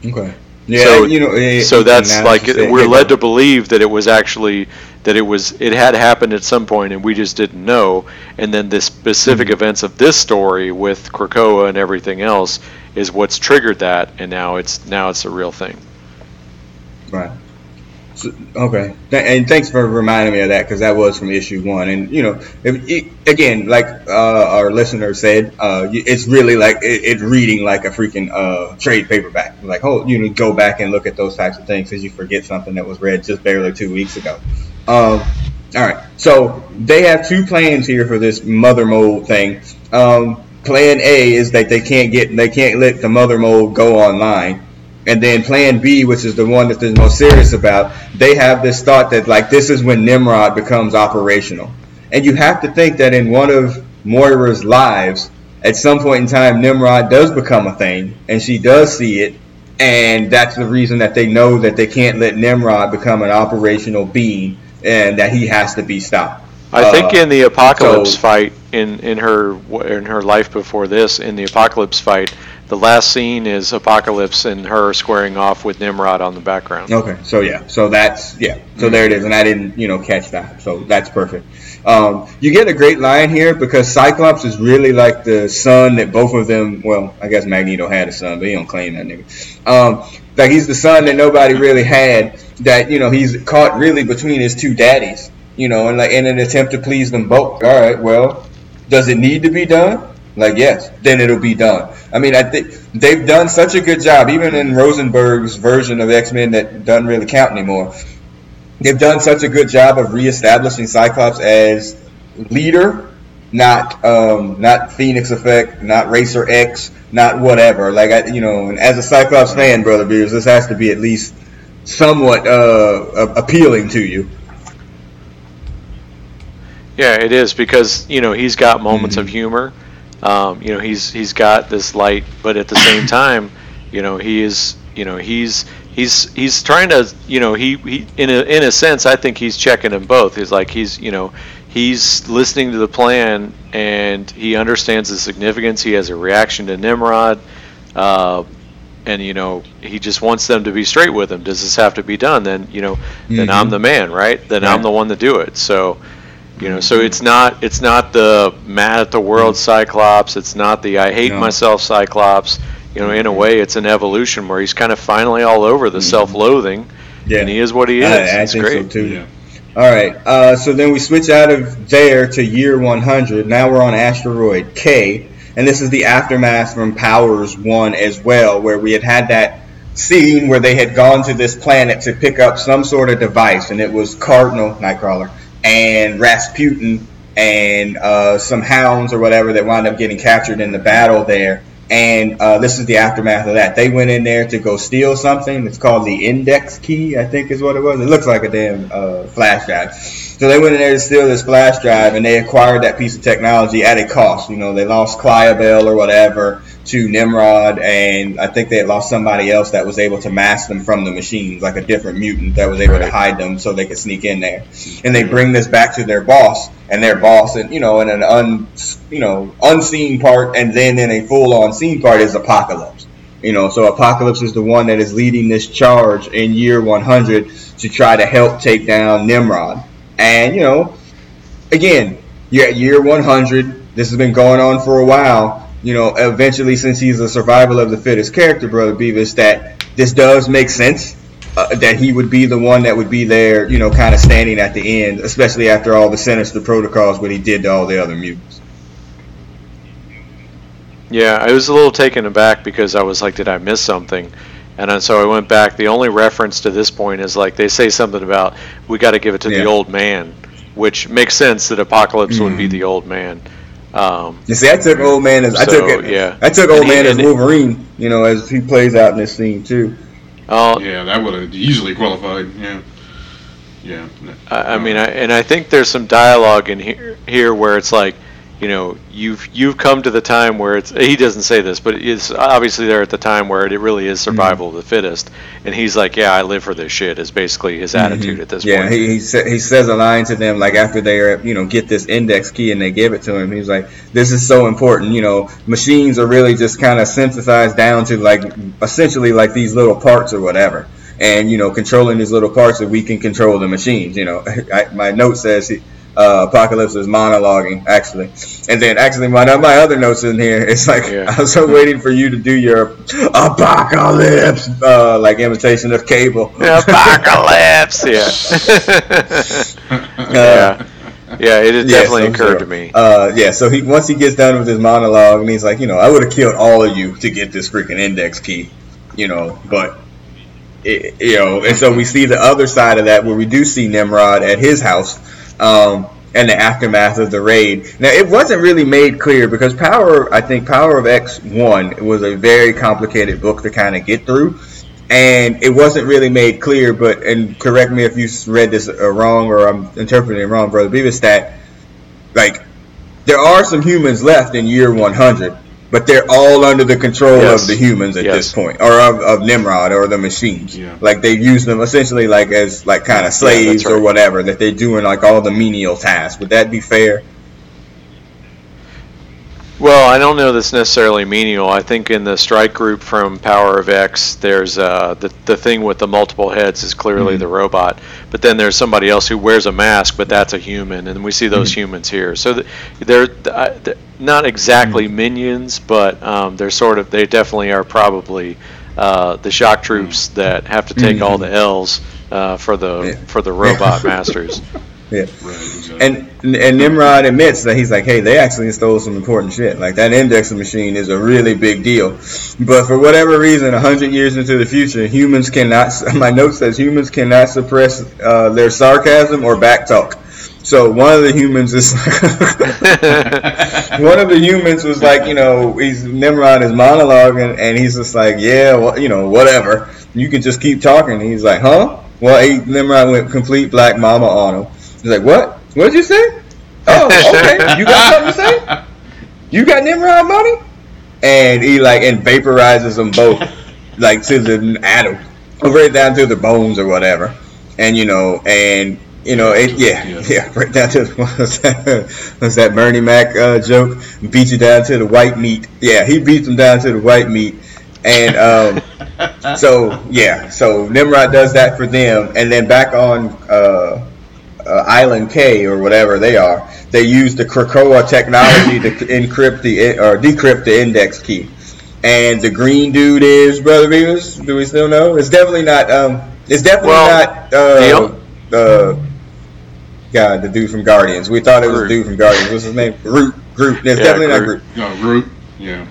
Okay. Yeah, So- you know, eh, so that's now like you we're led to believe that it was actually that it was it had happened at some point and we just didn't know and then the specific Mm-hmm. events of this story with Krakoa and everything else is what's triggered that and now it's now it's a real thing Right. So, okay. Th- and thanks for reminding me of that because that was from issue one. And you know, if, it, again, like uh, our listener said, uh, it's really like it, it's reading like a freaking uh, trade paperback. Like, oh, you know, go back and look at those types of things because you forget something that was read just barely two weeks ago. Um, all right. So they have two plans here for this mother mold thing. Um, plan A is that they can't get they can't let the mother mold go online. And then plan B, which is the one that they're most serious about, they have this thought that like this is when Nimrod becomes operational. And you have to think that in one of Moira's lives, at some point in time, Nimrod does become a thing, and she does see it, and that's the reason that they know that they can't let Nimrod become an operational being, and that he has to be stopped. I think Uh, in the apocalypse so- fight in in her in her life before this in the apocalypse fight the last scene is apocalypse and her squaring off with Nimrod on the background Okay, so yeah, so that's yeah, so there it is, and I didn't you know catch that, so that's perfect. Um, you get a great line here because Cyclops is really like the son that both of them. Well, I guess Magneto had a son, but he don't claim that nigga. Um, like he's the son that nobody really had. That you know he's caught really between his two daddies. You know, and like in an attempt to please them both. All right, well, does it need to be done? Like yes, then it'll be done. I mean, I think they've done such a good job, even in Rosenberg's version of X Men that doesn't really count anymore. They've done such a good job of reestablishing Cyclops as leader, not um, not Phoenix Effect, not Racer X, not whatever. Like I, you know, and as a Cyclops fan, brother Beers, this has to be at least somewhat uh, appealing to you. Yeah, it is because you know he's got moments of Mhm. humor. Um, you know he's he's got this light, but at the same time, you know he is you know he's he's he's trying to you know he, he in a in a sense I think he's checking them both. He's like he's you know he's listening to the plan and he understands the significance. He has a reaction to Nimrod. Uh, and you know he just wants them to be straight with him. Does this have to be done? Then you know, mm-hmm. then I'm mm-hmm. the man, right? Then right. I'm the one to do it. So, you know, so it's not it's not the mad at the world mm-hmm. Cyclops. It's not the I hate no. myself Cyclops. You know, in a way, it's an evolution where he's kind of finally all over the mm-hmm. self-loathing, yeah. and he is what he is. I, I it's great. So too. Yeah. All right. Uh, so then we switch out of there to year 100. Now we're on asteroid K, and this is the aftermath from Powers 1 as well, where we had had that scene where they had gone to this planet to pick up some sort of device, and it was Cardinal, Nightcrawler, and Rasputin, and uh, some hounds or whatever that wound up getting captured in the battle there. And uh, this is the aftermath of that. They went in there to go steal something. It's called the index key, I think is what it was. It looks like a damn uh, flash drive. So they went in there to steal this flash drive, and they acquired that piece of technology at a cost. You know, they lost Cylobel or whatever to Nimrod, and I think they had lost somebody else that was able to mask them from the machines, like a different mutant that was able right. to hide them so they could sneak in there. And they bring this back to their boss, and their boss, and you know, in an un, you know, unseen part, and then in a full-on scene part is Apocalypse. You know, so Apocalypse is the one that is leading this charge in year 100 to try to help take down Nimrod. And you know, again, you're at year 100. This has been going on for a while you know, eventually, since he's a survival of the fittest character, Brother Beavis, that this does make sense. Uh, that he would be the one that would be there, you know, kind of standing at the end, especially after all the sinister protocols what he did to all the other mutants. Yeah, I was a little taken aback because I was like, did I miss something? And so I went back. The only reference to this point is like they say something about we got to give it to yeah. the old man, which makes sense that Apocalypse mm-hmm. would be mm-hmm. the old man. Um, you see, I took old man as so, I took it. Yeah, I took old man as Wolverine. You know, as he plays out in this scene too. Oh, yeah, that would have easily qualified. Yeah, yeah. I, I mean, I, and I think there's some dialogue in here here where it's like you know you've you've come to the time where it's he doesn't say this but it's obviously there at the time where it really is survival mm-hmm. of the fittest. And he's like yeah i live for this shit is basically his mm-hmm. attitude at this yeah, point. yeah he, he, sa- he says a line to them like after they you know get this index key and they give it to him. He's like this is so important you know. Machines are really just kind of synthesized down to like essentially like these little parts or whatever. And you know controlling these little parts that we can control the machines you know. I, my note says he, uh, Apocalypse is monologuing, actually. And then, actually, my, my other notes in here, it's like, yeah. I was so waiting for you to do your Apocalypse, uh, like imitation of Cable. Apocalypse, yeah. uh, yeah. Yeah, it yeah, definitely so, occurred to me. Uh, yeah, so he once he gets done with his monologue, and he's like, you know, I would have killed all of you to get this freaking index key, you know, but it, you know, and so we see the other side of that where we do see Nimrod at his house um, and the aftermath of the raid. Now, it wasn't really made clear because Power, I think Power of X one was a very complicated book to kind of get through, and it wasn't really made clear. But and correct me if you read this uh, wrong or I'm interpreting it wrong, brother Beavis. That like there are some humans left in year 100 but they're all under the control yes. of the humans at yes. this point, or of, of, Nimrod or the machines. Yeah. Like they use them essentially like as like kind of slaves yeah, right. or whatever that they're doing like all the menial tasks. Would that be fair? Well, I don't know that's necessarily menial. I think in the strike group from Power of X, there's uh, the the thing with the multiple heads is clearly mm-hmm. the robot, but then there's somebody else who wears a mask, but that's a human, and we see those mm-hmm. humans here. So they're, they're, not exactly mm-hmm. minions, but um, they're sort of they definitely are probably uh, the shock troops mm-hmm. that have to take all the mm-hmm. L's uh, for the yeah. for the robot masters. Yeah. And and Nimrod admits that he's like, hey, they actually stole some important shit. Like that indexing machine is a really big deal. But for whatever reason, hundred years into the future, humans cannot. My note says humans cannot suppress uh, their sarcasm or backtalk. So one of the humans is one of the humans was like, you know, he's Nimrod is monologuing, and he's just like, yeah, well, you know, whatever. You can just keep talking. he's like, huh? Well, he, Nimrod went complete black mama on him. He's like, what? What did you say? Oh, okay. you got something to say? You got Nimrod money? And he like and vaporizes them both, like to the atom, right down to the bones or whatever. And you know, and you know, it, yeah, yeah, yeah, right down to was that, was that Bernie Mac uh, joke? Beat you down to the white meat. Yeah, he beats them down to the white meat, And um, so yeah, so Nimrod does that for them, and then back on uh, uh, Island K or whatever they are, they use the Krakoa technology to encrypt the or decrypt the index key. And the green dude is Brother Beavis. Do we still know? It's definitely not. Um, it's definitely Well, not. Uh, the God, the dude from Guardians. We thought it was the dude from Guardians. What's his name? Groot. Groot. It's Yeah, definitely not Groot. Groot. No, Groot. Yeah.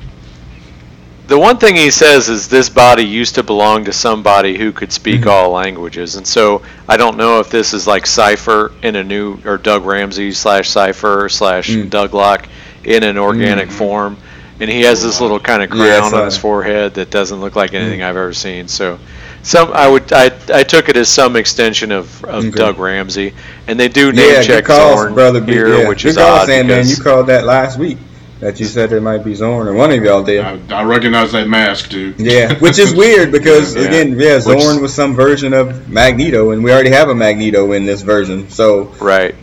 The one thing he says is this body used to belong to somebody who could speak Mhm. all languages, and so I don't know if this is like Cipher in a new or Doug Ramsey slash Cipher slash Mm. Douglock in an organic Mhm. form, and he has this little kind of crown on his forehead that doesn't look like anything Mm. I've ever seen. So, some I would I, I took it as some extension of, of Okay. Doug Ramsey, and they do name Yeah, check call, Xorn brother. Here, yeah. which good is odd Sandman. because You called that last week that you said it might be Xorn, or one of y'all did. I, I recognize that mask, dude. Yeah, which is weird because Yeah. again, yeah, Which- Xorn was some version of Magneto, and we already have a Magneto in this version. So, right.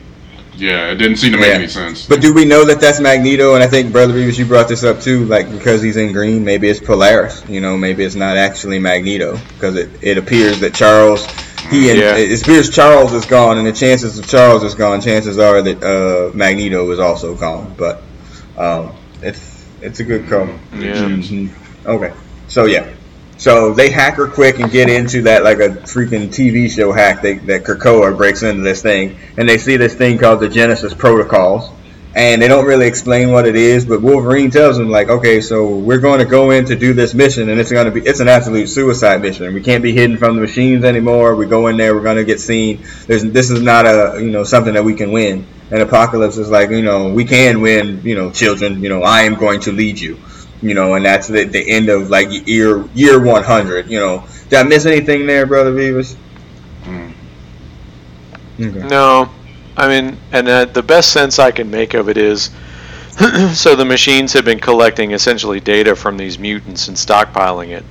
Yeah, it didn't seem to make Yeah. any sense. but do we know that that's Magneto? And I think Brother Beavis, you brought this up too, like because he's in green, maybe it's Polaris. You know, maybe it's not actually Magneto because it, it appears that Charles. He and Yeah. it appears Charles is gone, and the chances of Charles is gone, chances are that uh, Magneto is also gone. But um, it's it's a good call. Yeah. Mhm. Okay. So yeah. So they hack her quick and get into that like a freaking TV show hack. They, that Krakoa breaks into this thing, and they see this thing called the Genesis Protocols, and they don't really explain what it is. But Wolverine tells them like, okay, so we're going to go in to do this mission, and it's going to be it's an absolute suicide mission. We can't be hidden from the machines anymore. We go in there, we're going to get seen. There's this is not a you know something that we can win. And Apocalypse is like, you know, we can win, you know, children. You know, I am going to lead you you know, and that's the, the end of like year year 100. You know, did I miss anything there, brother Beavis? Mm. Okay. No, I mean, and uh, the best sense I can make of it is, so the machines have been collecting essentially data from these mutants and stockpiling it,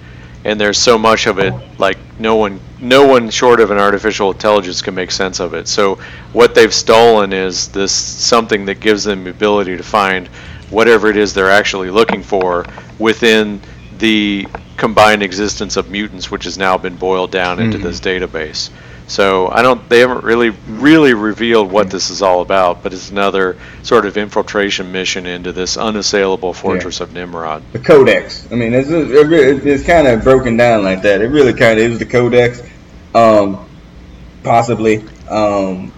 and there's so much of it, like no one, no one short of an artificial intelligence can make sense of it. So what they've stolen is this something that gives them the ability to find whatever it is they're actually looking for within the combined existence of mutants, which has now been boiled down into Mhm. this database. So I don't. They haven't really, really revealed what this is all about, but it's another sort of infiltration mission into this unassailable fortress of Nimrod. The Codex. I mean, it's it re- it's kind of broken down like that. It really kind of is the Codex, um, possibly. Um,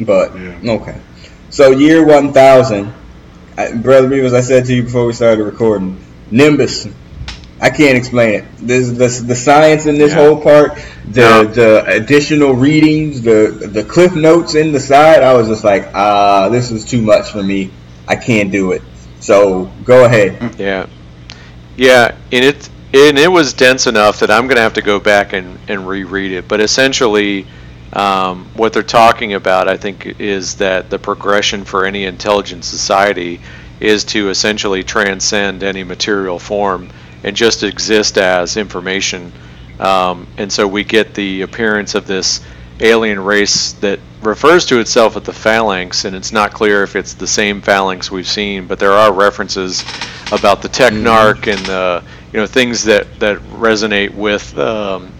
but Yeah. okay. So year 1000, brother Beavis, I said to you before we started recording, Nimbus. I can't explain it. This the, the science in this Yeah. whole part, the Yeah. the additional readings, the the cliff notes in the side. I was just like, ah, this is too much for me. I can't do it. So go ahead. Yeah, yeah, and it and it was dense enough that I'm going to have to go back and, and reread it. But essentially, um, what they're talking about, I think, is that the progression for any intelligent society is to essentially transcend any material form and just exist as information. Um, and so we get the appearance of this alien race that refers to itself as the Phalanx, and it's not clear if it's the same Phalanx we've seen, but there are references about the Technarch and the you know things that that resonate with um,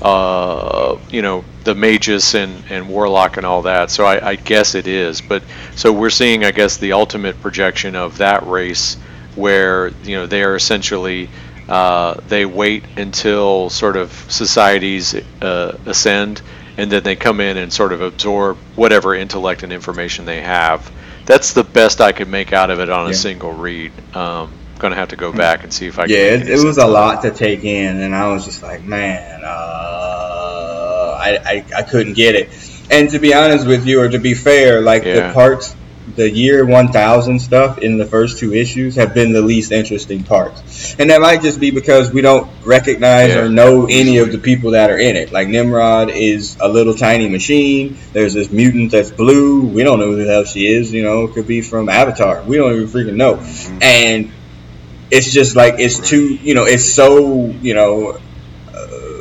uh, you know the Magus and and Warlock and all that. So I, I guess it is, but so we're seeing I guess the ultimate projection of that race, where you know they are essentially. Uh, they wait until sort of societies uh, ascend, and then they come in and sort of absorb whatever intellect and information they have. That's the best I could make out of it on a single read. Um, gonna have to go back and see if I can. yeah, it, it was a lot to take in, and I was just like, man, uh, I, I I couldn't get it. And to be honest with you, or to be fair, like Yeah. the parts, the year 1000 stuff in the first two issues have been the least interesting parts, and that might just be because we don't recognize Yeah. or know any of the people that are in it. Like Nimrod is a little tiny machine. There's this mutant that's blue. We don't know who the hell she is. You know, it could be from Avatar. We don't even freaking know. And it's just like it's too you know it's so you know uh,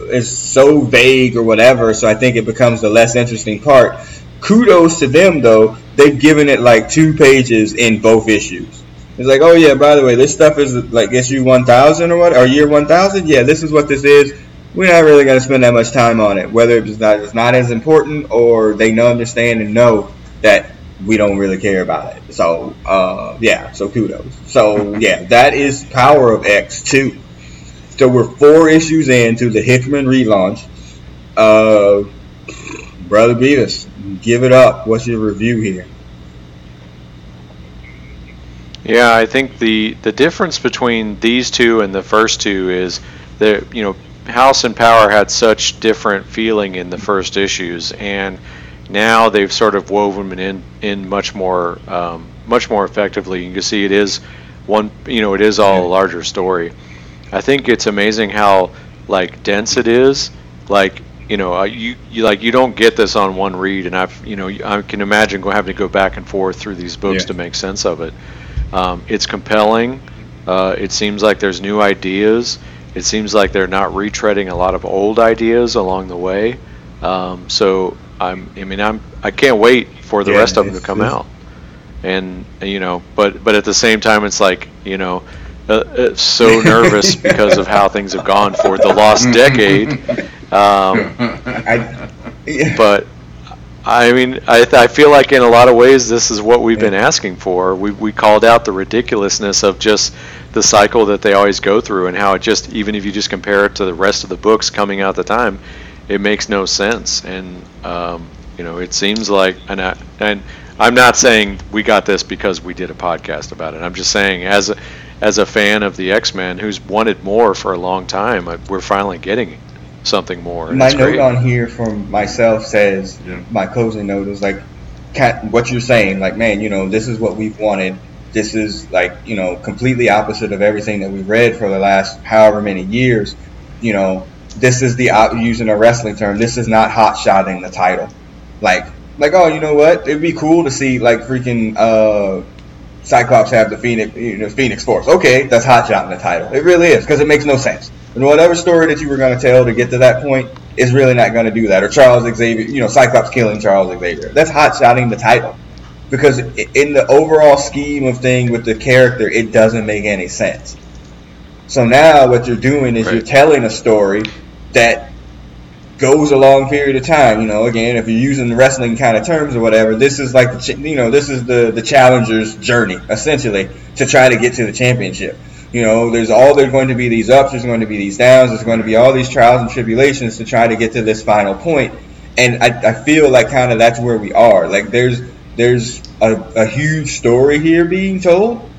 it's so vague or whatever so i think it becomes the less interesting part kudos to them though they've given it like two pages in both issues It's like, oh yeah, by the way, this stuff is like issue 1000 or what, or year 1000. Yeah, this is what this is. We're not really going to spend that much time on it, whether it's not, it's not as important or they know, understand and know that we don't really care about it. So, uh, yeah, so kudos. So, yeah, that is Power of X 2. So, we're four issues into the Hickman relaunch. Uh, Brother Beavis, give it up. What's your review here? Yeah, I think the the difference between these two and the first two is that you know House and Power had such different feeling in the first issues, and now they've sort of woven them in in much more um, much more effectively. You can see it is one you know it is all a larger story. I think it's amazing how like dense it is. Like you know, you, you like you don't get this on one read, and I've you know I can imagine having to go back and forth through these books Yeah. to make sense of it. Um, it's compelling. Uh, it seems like there's new ideas. It seems like they're not retreading a lot of old ideas along the way. Um, so I'm, I mean, I'm, I can't wait for the Yeah, rest of them to come out. And you know, but but at the same time, it's like you know, uh, uh, so nervous because of how things have gone for the lost decade. Um, I, yeah. but I mean, I, th- I feel like in a lot of ways this is what we've been asking for. We, we called out the ridiculousness of just the cycle that they always go through and how it just, even if you just compare it to the rest of the books coming out at the time, it makes no sense. And, um, you know, it seems like, and, I, and I'm not saying we got this because we did a podcast about it. I'm just saying as a, as a fan of the X-Men who's wanted more for a long time, we're finally getting something more. My it's note great. on here from myself says Yeah. my closing note is like what you're saying like man you know this is what we've wanted this is like you know completely opposite of everything that we've read for the last however many years you know this is the using a wrestling term this is not hot shotting the title like like oh you know what it'd be cool to see like freaking uh Cyclops have the Phoenix, you know, Phoenix Force. Okay, that's hot shot in the title. It really is because it makes no sense. And whatever story that you were going to tell to get to that point is really not going to do that. Or Charles Xavier, you know, Cyclops killing Charles Xavier. That's hot shotting the title because in the overall scheme of thing with the character, it doesn't make any sense. So now what you're doing is you're telling a story that goes a long period of time. You know, again, if you're using the wrestling kind of terms or whatever, this is like the you know this is the the challenger's journey essentially to try to get to the championship. You know, there's all there's going to be these ups, there's going to be these downs, there's going to be all these trials and tribulations to try to get to this final point. And I, I feel like kind of that's where we are. Like there's there's a, a huge story here being told,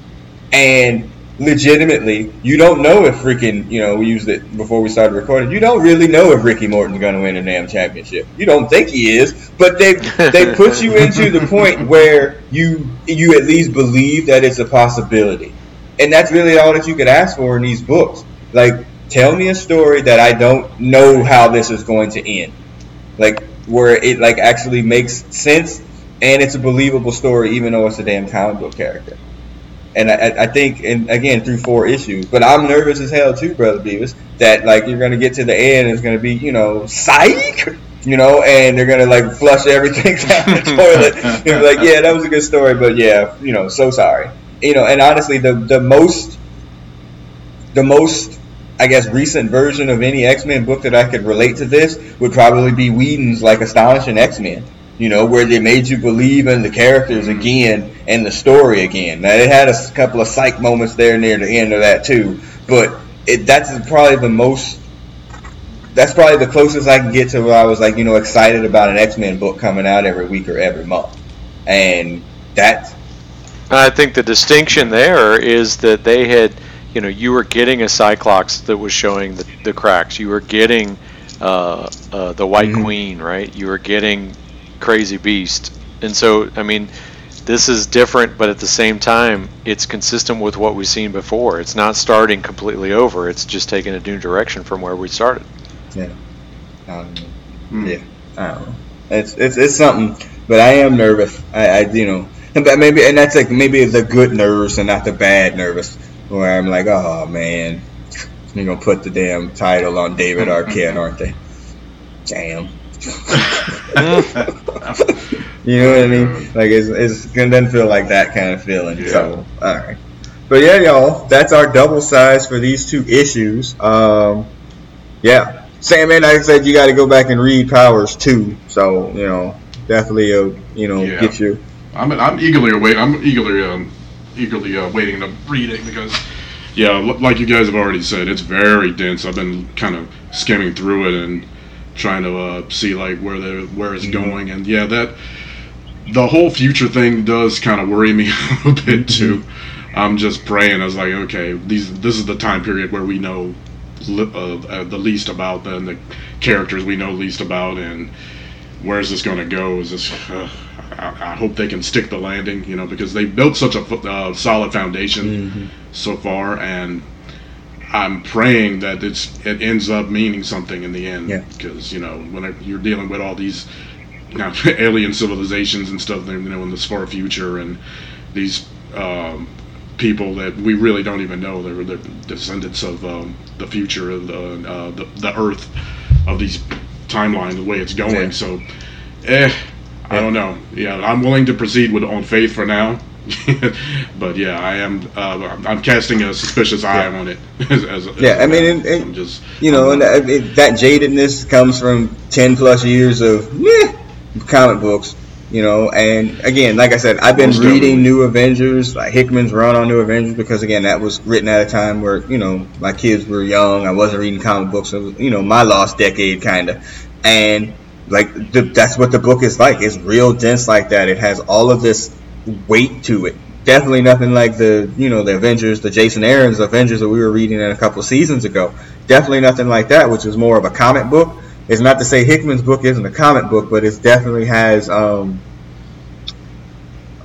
and legitimately, you don't know if freaking, you know, we used it before we started recording. You don't really know if Ricky Morton's going to win a damn championship. You don't think he is, but they they put you into the point where you you at least believe that it's a possibility, and that's really all that you could ask for in these books. Like, tell me a story that I don't know how this is going to end, like where it like actually makes sense and it's a believable story, even though it's a damn comic book character. And I, I think, and again, through four issues. But I'm nervous as hell too, brother Beavis, that like you're gonna get to the end, and it's gonna be, you know, psych, you know, and they're gonna like flush everything down the toilet. And be like, yeah, that was a good story, but yeah, you know, so sorry, you know. And honestly, the the most, the most, I guess, recent version of any X Men book that I could relate to this would probably be Whedon's like Astonishing X Men you know, where they made you believe in the characters again and the story again. Now, it had a couple of psych moments there near the end of that too, but it, that's probably the most. That's probably the closest I can get to where I was like, you know, excited about an X Men book coming out every week or every month, and that I think the distinction there is that they had, you know, you were getting a Cyclops that was showing the, the cracks. You were getting uh, uh, the White Mhm. Queen, right? You were getting Crazy Beast, and so I mean, this is different, but at the same time, it's consistent with what we've seen before. It's not starting completely over. It's just taking a new direction from where we started. Yeah. Um, Hmm. Yeah. I don't know. It's it's it's something, but I am nervous. I, I you know, but maybe and that's like maybe the good nervous and not the bad nervous, where I'm like, oh man, you're gonna put the damn title on David Arquette, aren't they? Damn. You know what I mean? Like it's it's it doesn't feel like that kind of feeling. So all right. but yeah, y'all, that's our double size for these two issues. Um, yeah, Sandman, like I said, you got to go back and read Powers too. So you know, definitely, uh, you know, Yeah. get you. I'm, I'm eagerly await. I'm eagerly um, eagerly uh, waiting to read it because, yeah, l- like you guys have already said, it's very dense. I've been kind of skimming through it and trying to uh, see like where the where it's going, and yeah, that the whole future thing does kind of worry me a bit too. I'm just praying. I was like, okay, these this is the time period where we know li- uh, uh, the least about the, the characters we know least about, and where's this going to go? Is this? Uh, I, I hope they can stick the landing, you know, because they built such a uh, solid foundation so far, and I'm praying that it's it ends up meaning something in the end. Yeah. Because you know, when you're dealing with all these you know, alien civilizations and stuff, you know, in this far future, and these um, people that we really don't even know they're, they're descendants of um, the future of the, uh, the the Earth of these timeline, the way it's going. Yeah. So, eh, I don't know. Yeah, I'm willing to proceed with on faith for now. but yeah, I am. Uh, I'm casting a suspicious eye Yeah. on it. As, as, Yeah, as I mean, and- and, just You know, and that, that jadedness comes from ten plus years of meh, comic books. You know, and again, like I said, I've been reading. New Avengers, like Hickman's run on New Avengers, because again, that was written at a time where you know my kids were young. I wasn't reading comic books. It was, you know, my lost decade kind of, and like the, that's what the book is like. It's real dense like that. It has all of this weight to it. Definitely nothing like the you know the Avengers, the Jason Aaron's Avengers that we were reading in a couple seasons ago. Definitely nothing like that, which was more of a comic book. It's not to say Hickman's book isn't a comic book, but it definitely has um,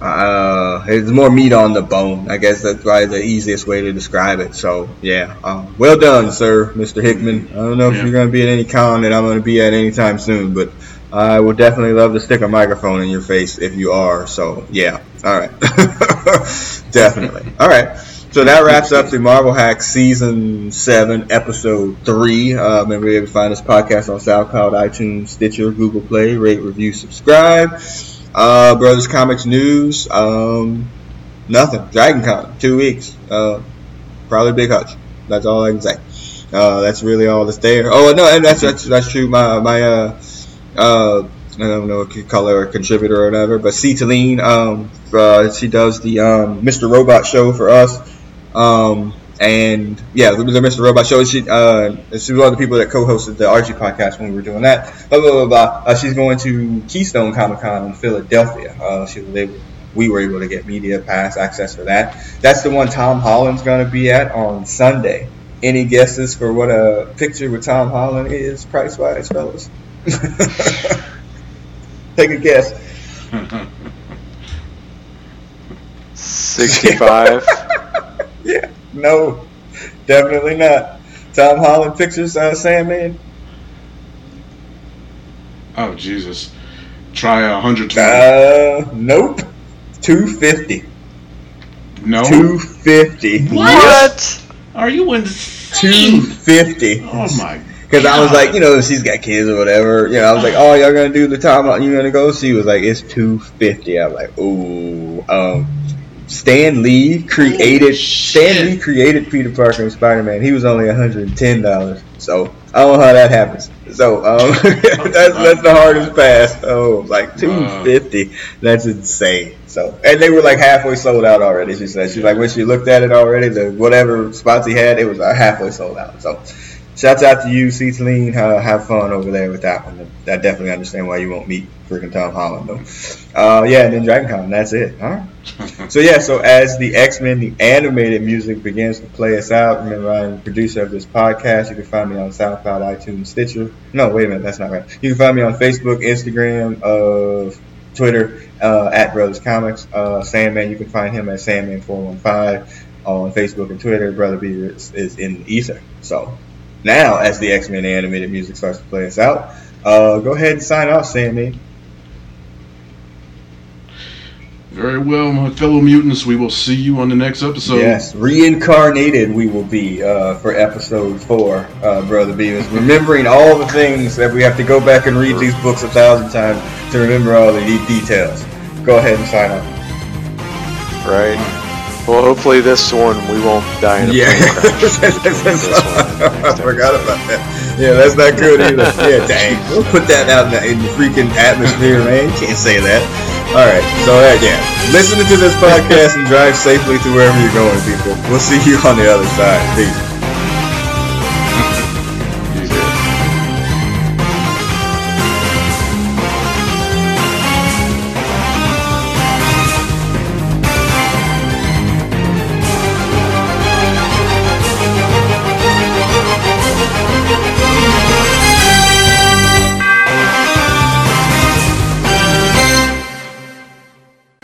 uh, it's more meat on the bone. I guess that's probably the easiest way to describe it. So yeah, um, well done, sir, Mr. Hickman. I don't know if Yeah. you're going to be at any con that I'm going to be at anytime soon, but I would definitely love to stick a microphone in your face if you are. So yeah, all right, definitely. All right. So that wraps up the Marvel Hack Season 7, Episode 3. Uh, remember, you can find this podcast on SoundCloud, iTunes, Stitcher, Google Play. Rate, review, subscribe. Uh, Brothers Comics News. Um, nothing. Dragon Con, two weeks. Uh, probably Big Hutch. That's all I can say. Uh, that's really all that's there. Oh, no, and that's, that's, that's true. My, my, uh, uh, I don't know if you call her a contributor or whatever, but C. Um, uh, she does the um, Mr. Robot show for us. Um, and yeah, the, the Mr. Robot show. She uh, she was one of the people that co-hosted the Archie podcast when we were doing that. Blah blah blah. blah. Uh, she's going to Keystone Comic Con in Philadelphia. Uh, she was able, we were able to get media pass access for that. That's the one Tom Holland's going to be at on Sunday. Any guesses for what a picture with Tom Holland is price wise, fellas? Take a guess. 65. Yeah, no, definitely not. Tom Holland pictures uh, Sandman. oh Jesus! Try a hundred twenty. Uh, nope. Two fifty. no. Two fifty. what? Are you Two insane? fifty. Oh my! Because I was like, you know, she's got kids or whatever. You know, I was like, oh, y'all gonna do the time Holland- You gonna go? She was like, it's two fifty. I'm like, ooh. Um, Stan Lee created Stan. Lee created Peter Parker and Spider Man. He was only one hundred and ten dollars. So I don't know how that happens. So um, that's that's the hardest pass. Oh, like two fifty. That's insane. So and they were like halfway sold out already. She said she's like when she looked at it already, the whatever spots he had, it was uh, halfway sold out. So. Shouts out to you, Celine. Uh, have fun over there with that one. I definitely understand why you won't meet freaking Tom Holland though. Uh, yeah, and then Dragon Con. That's it. All right. So yeah, so as the X Men, the animated music begins to play us out. Remember, I'm the producer of this podcast. You can find me on SoundCloud, iTunes, Stitcher. No, wait a minute, that's not right. You can find me on Facebook, Instagram, uh, Twitter uh, at Brothers Comics. Uh, Sandman, you can find him at Sandman415 on Facebook and Twitter. Brother Beaver is, is in Ether. So now, as the X Men animated music starts to play us out, uh, go ahead and sign off, Sandman. Very well, my fellow mutants. We will see you on the next episode. yes, reincarnated we will be uh, for episode four, uh, Brother Beavis. Remembering all the things that we have to go back and read these books a thousand times to remember all the details. Go ahead and sign off. Right. Well, hopefully this one we won't die in a Yeah. crash. between this one and the I forgot about that. Yeah, that's not good either. Yeah, dang. We'll put that out in the, in the freaking atmosphere, man. Can't say that. All right. So, uh, yeah. Listening to this podcast and drive safely to wherever you're going, people. We'll see you on the other side. Peace.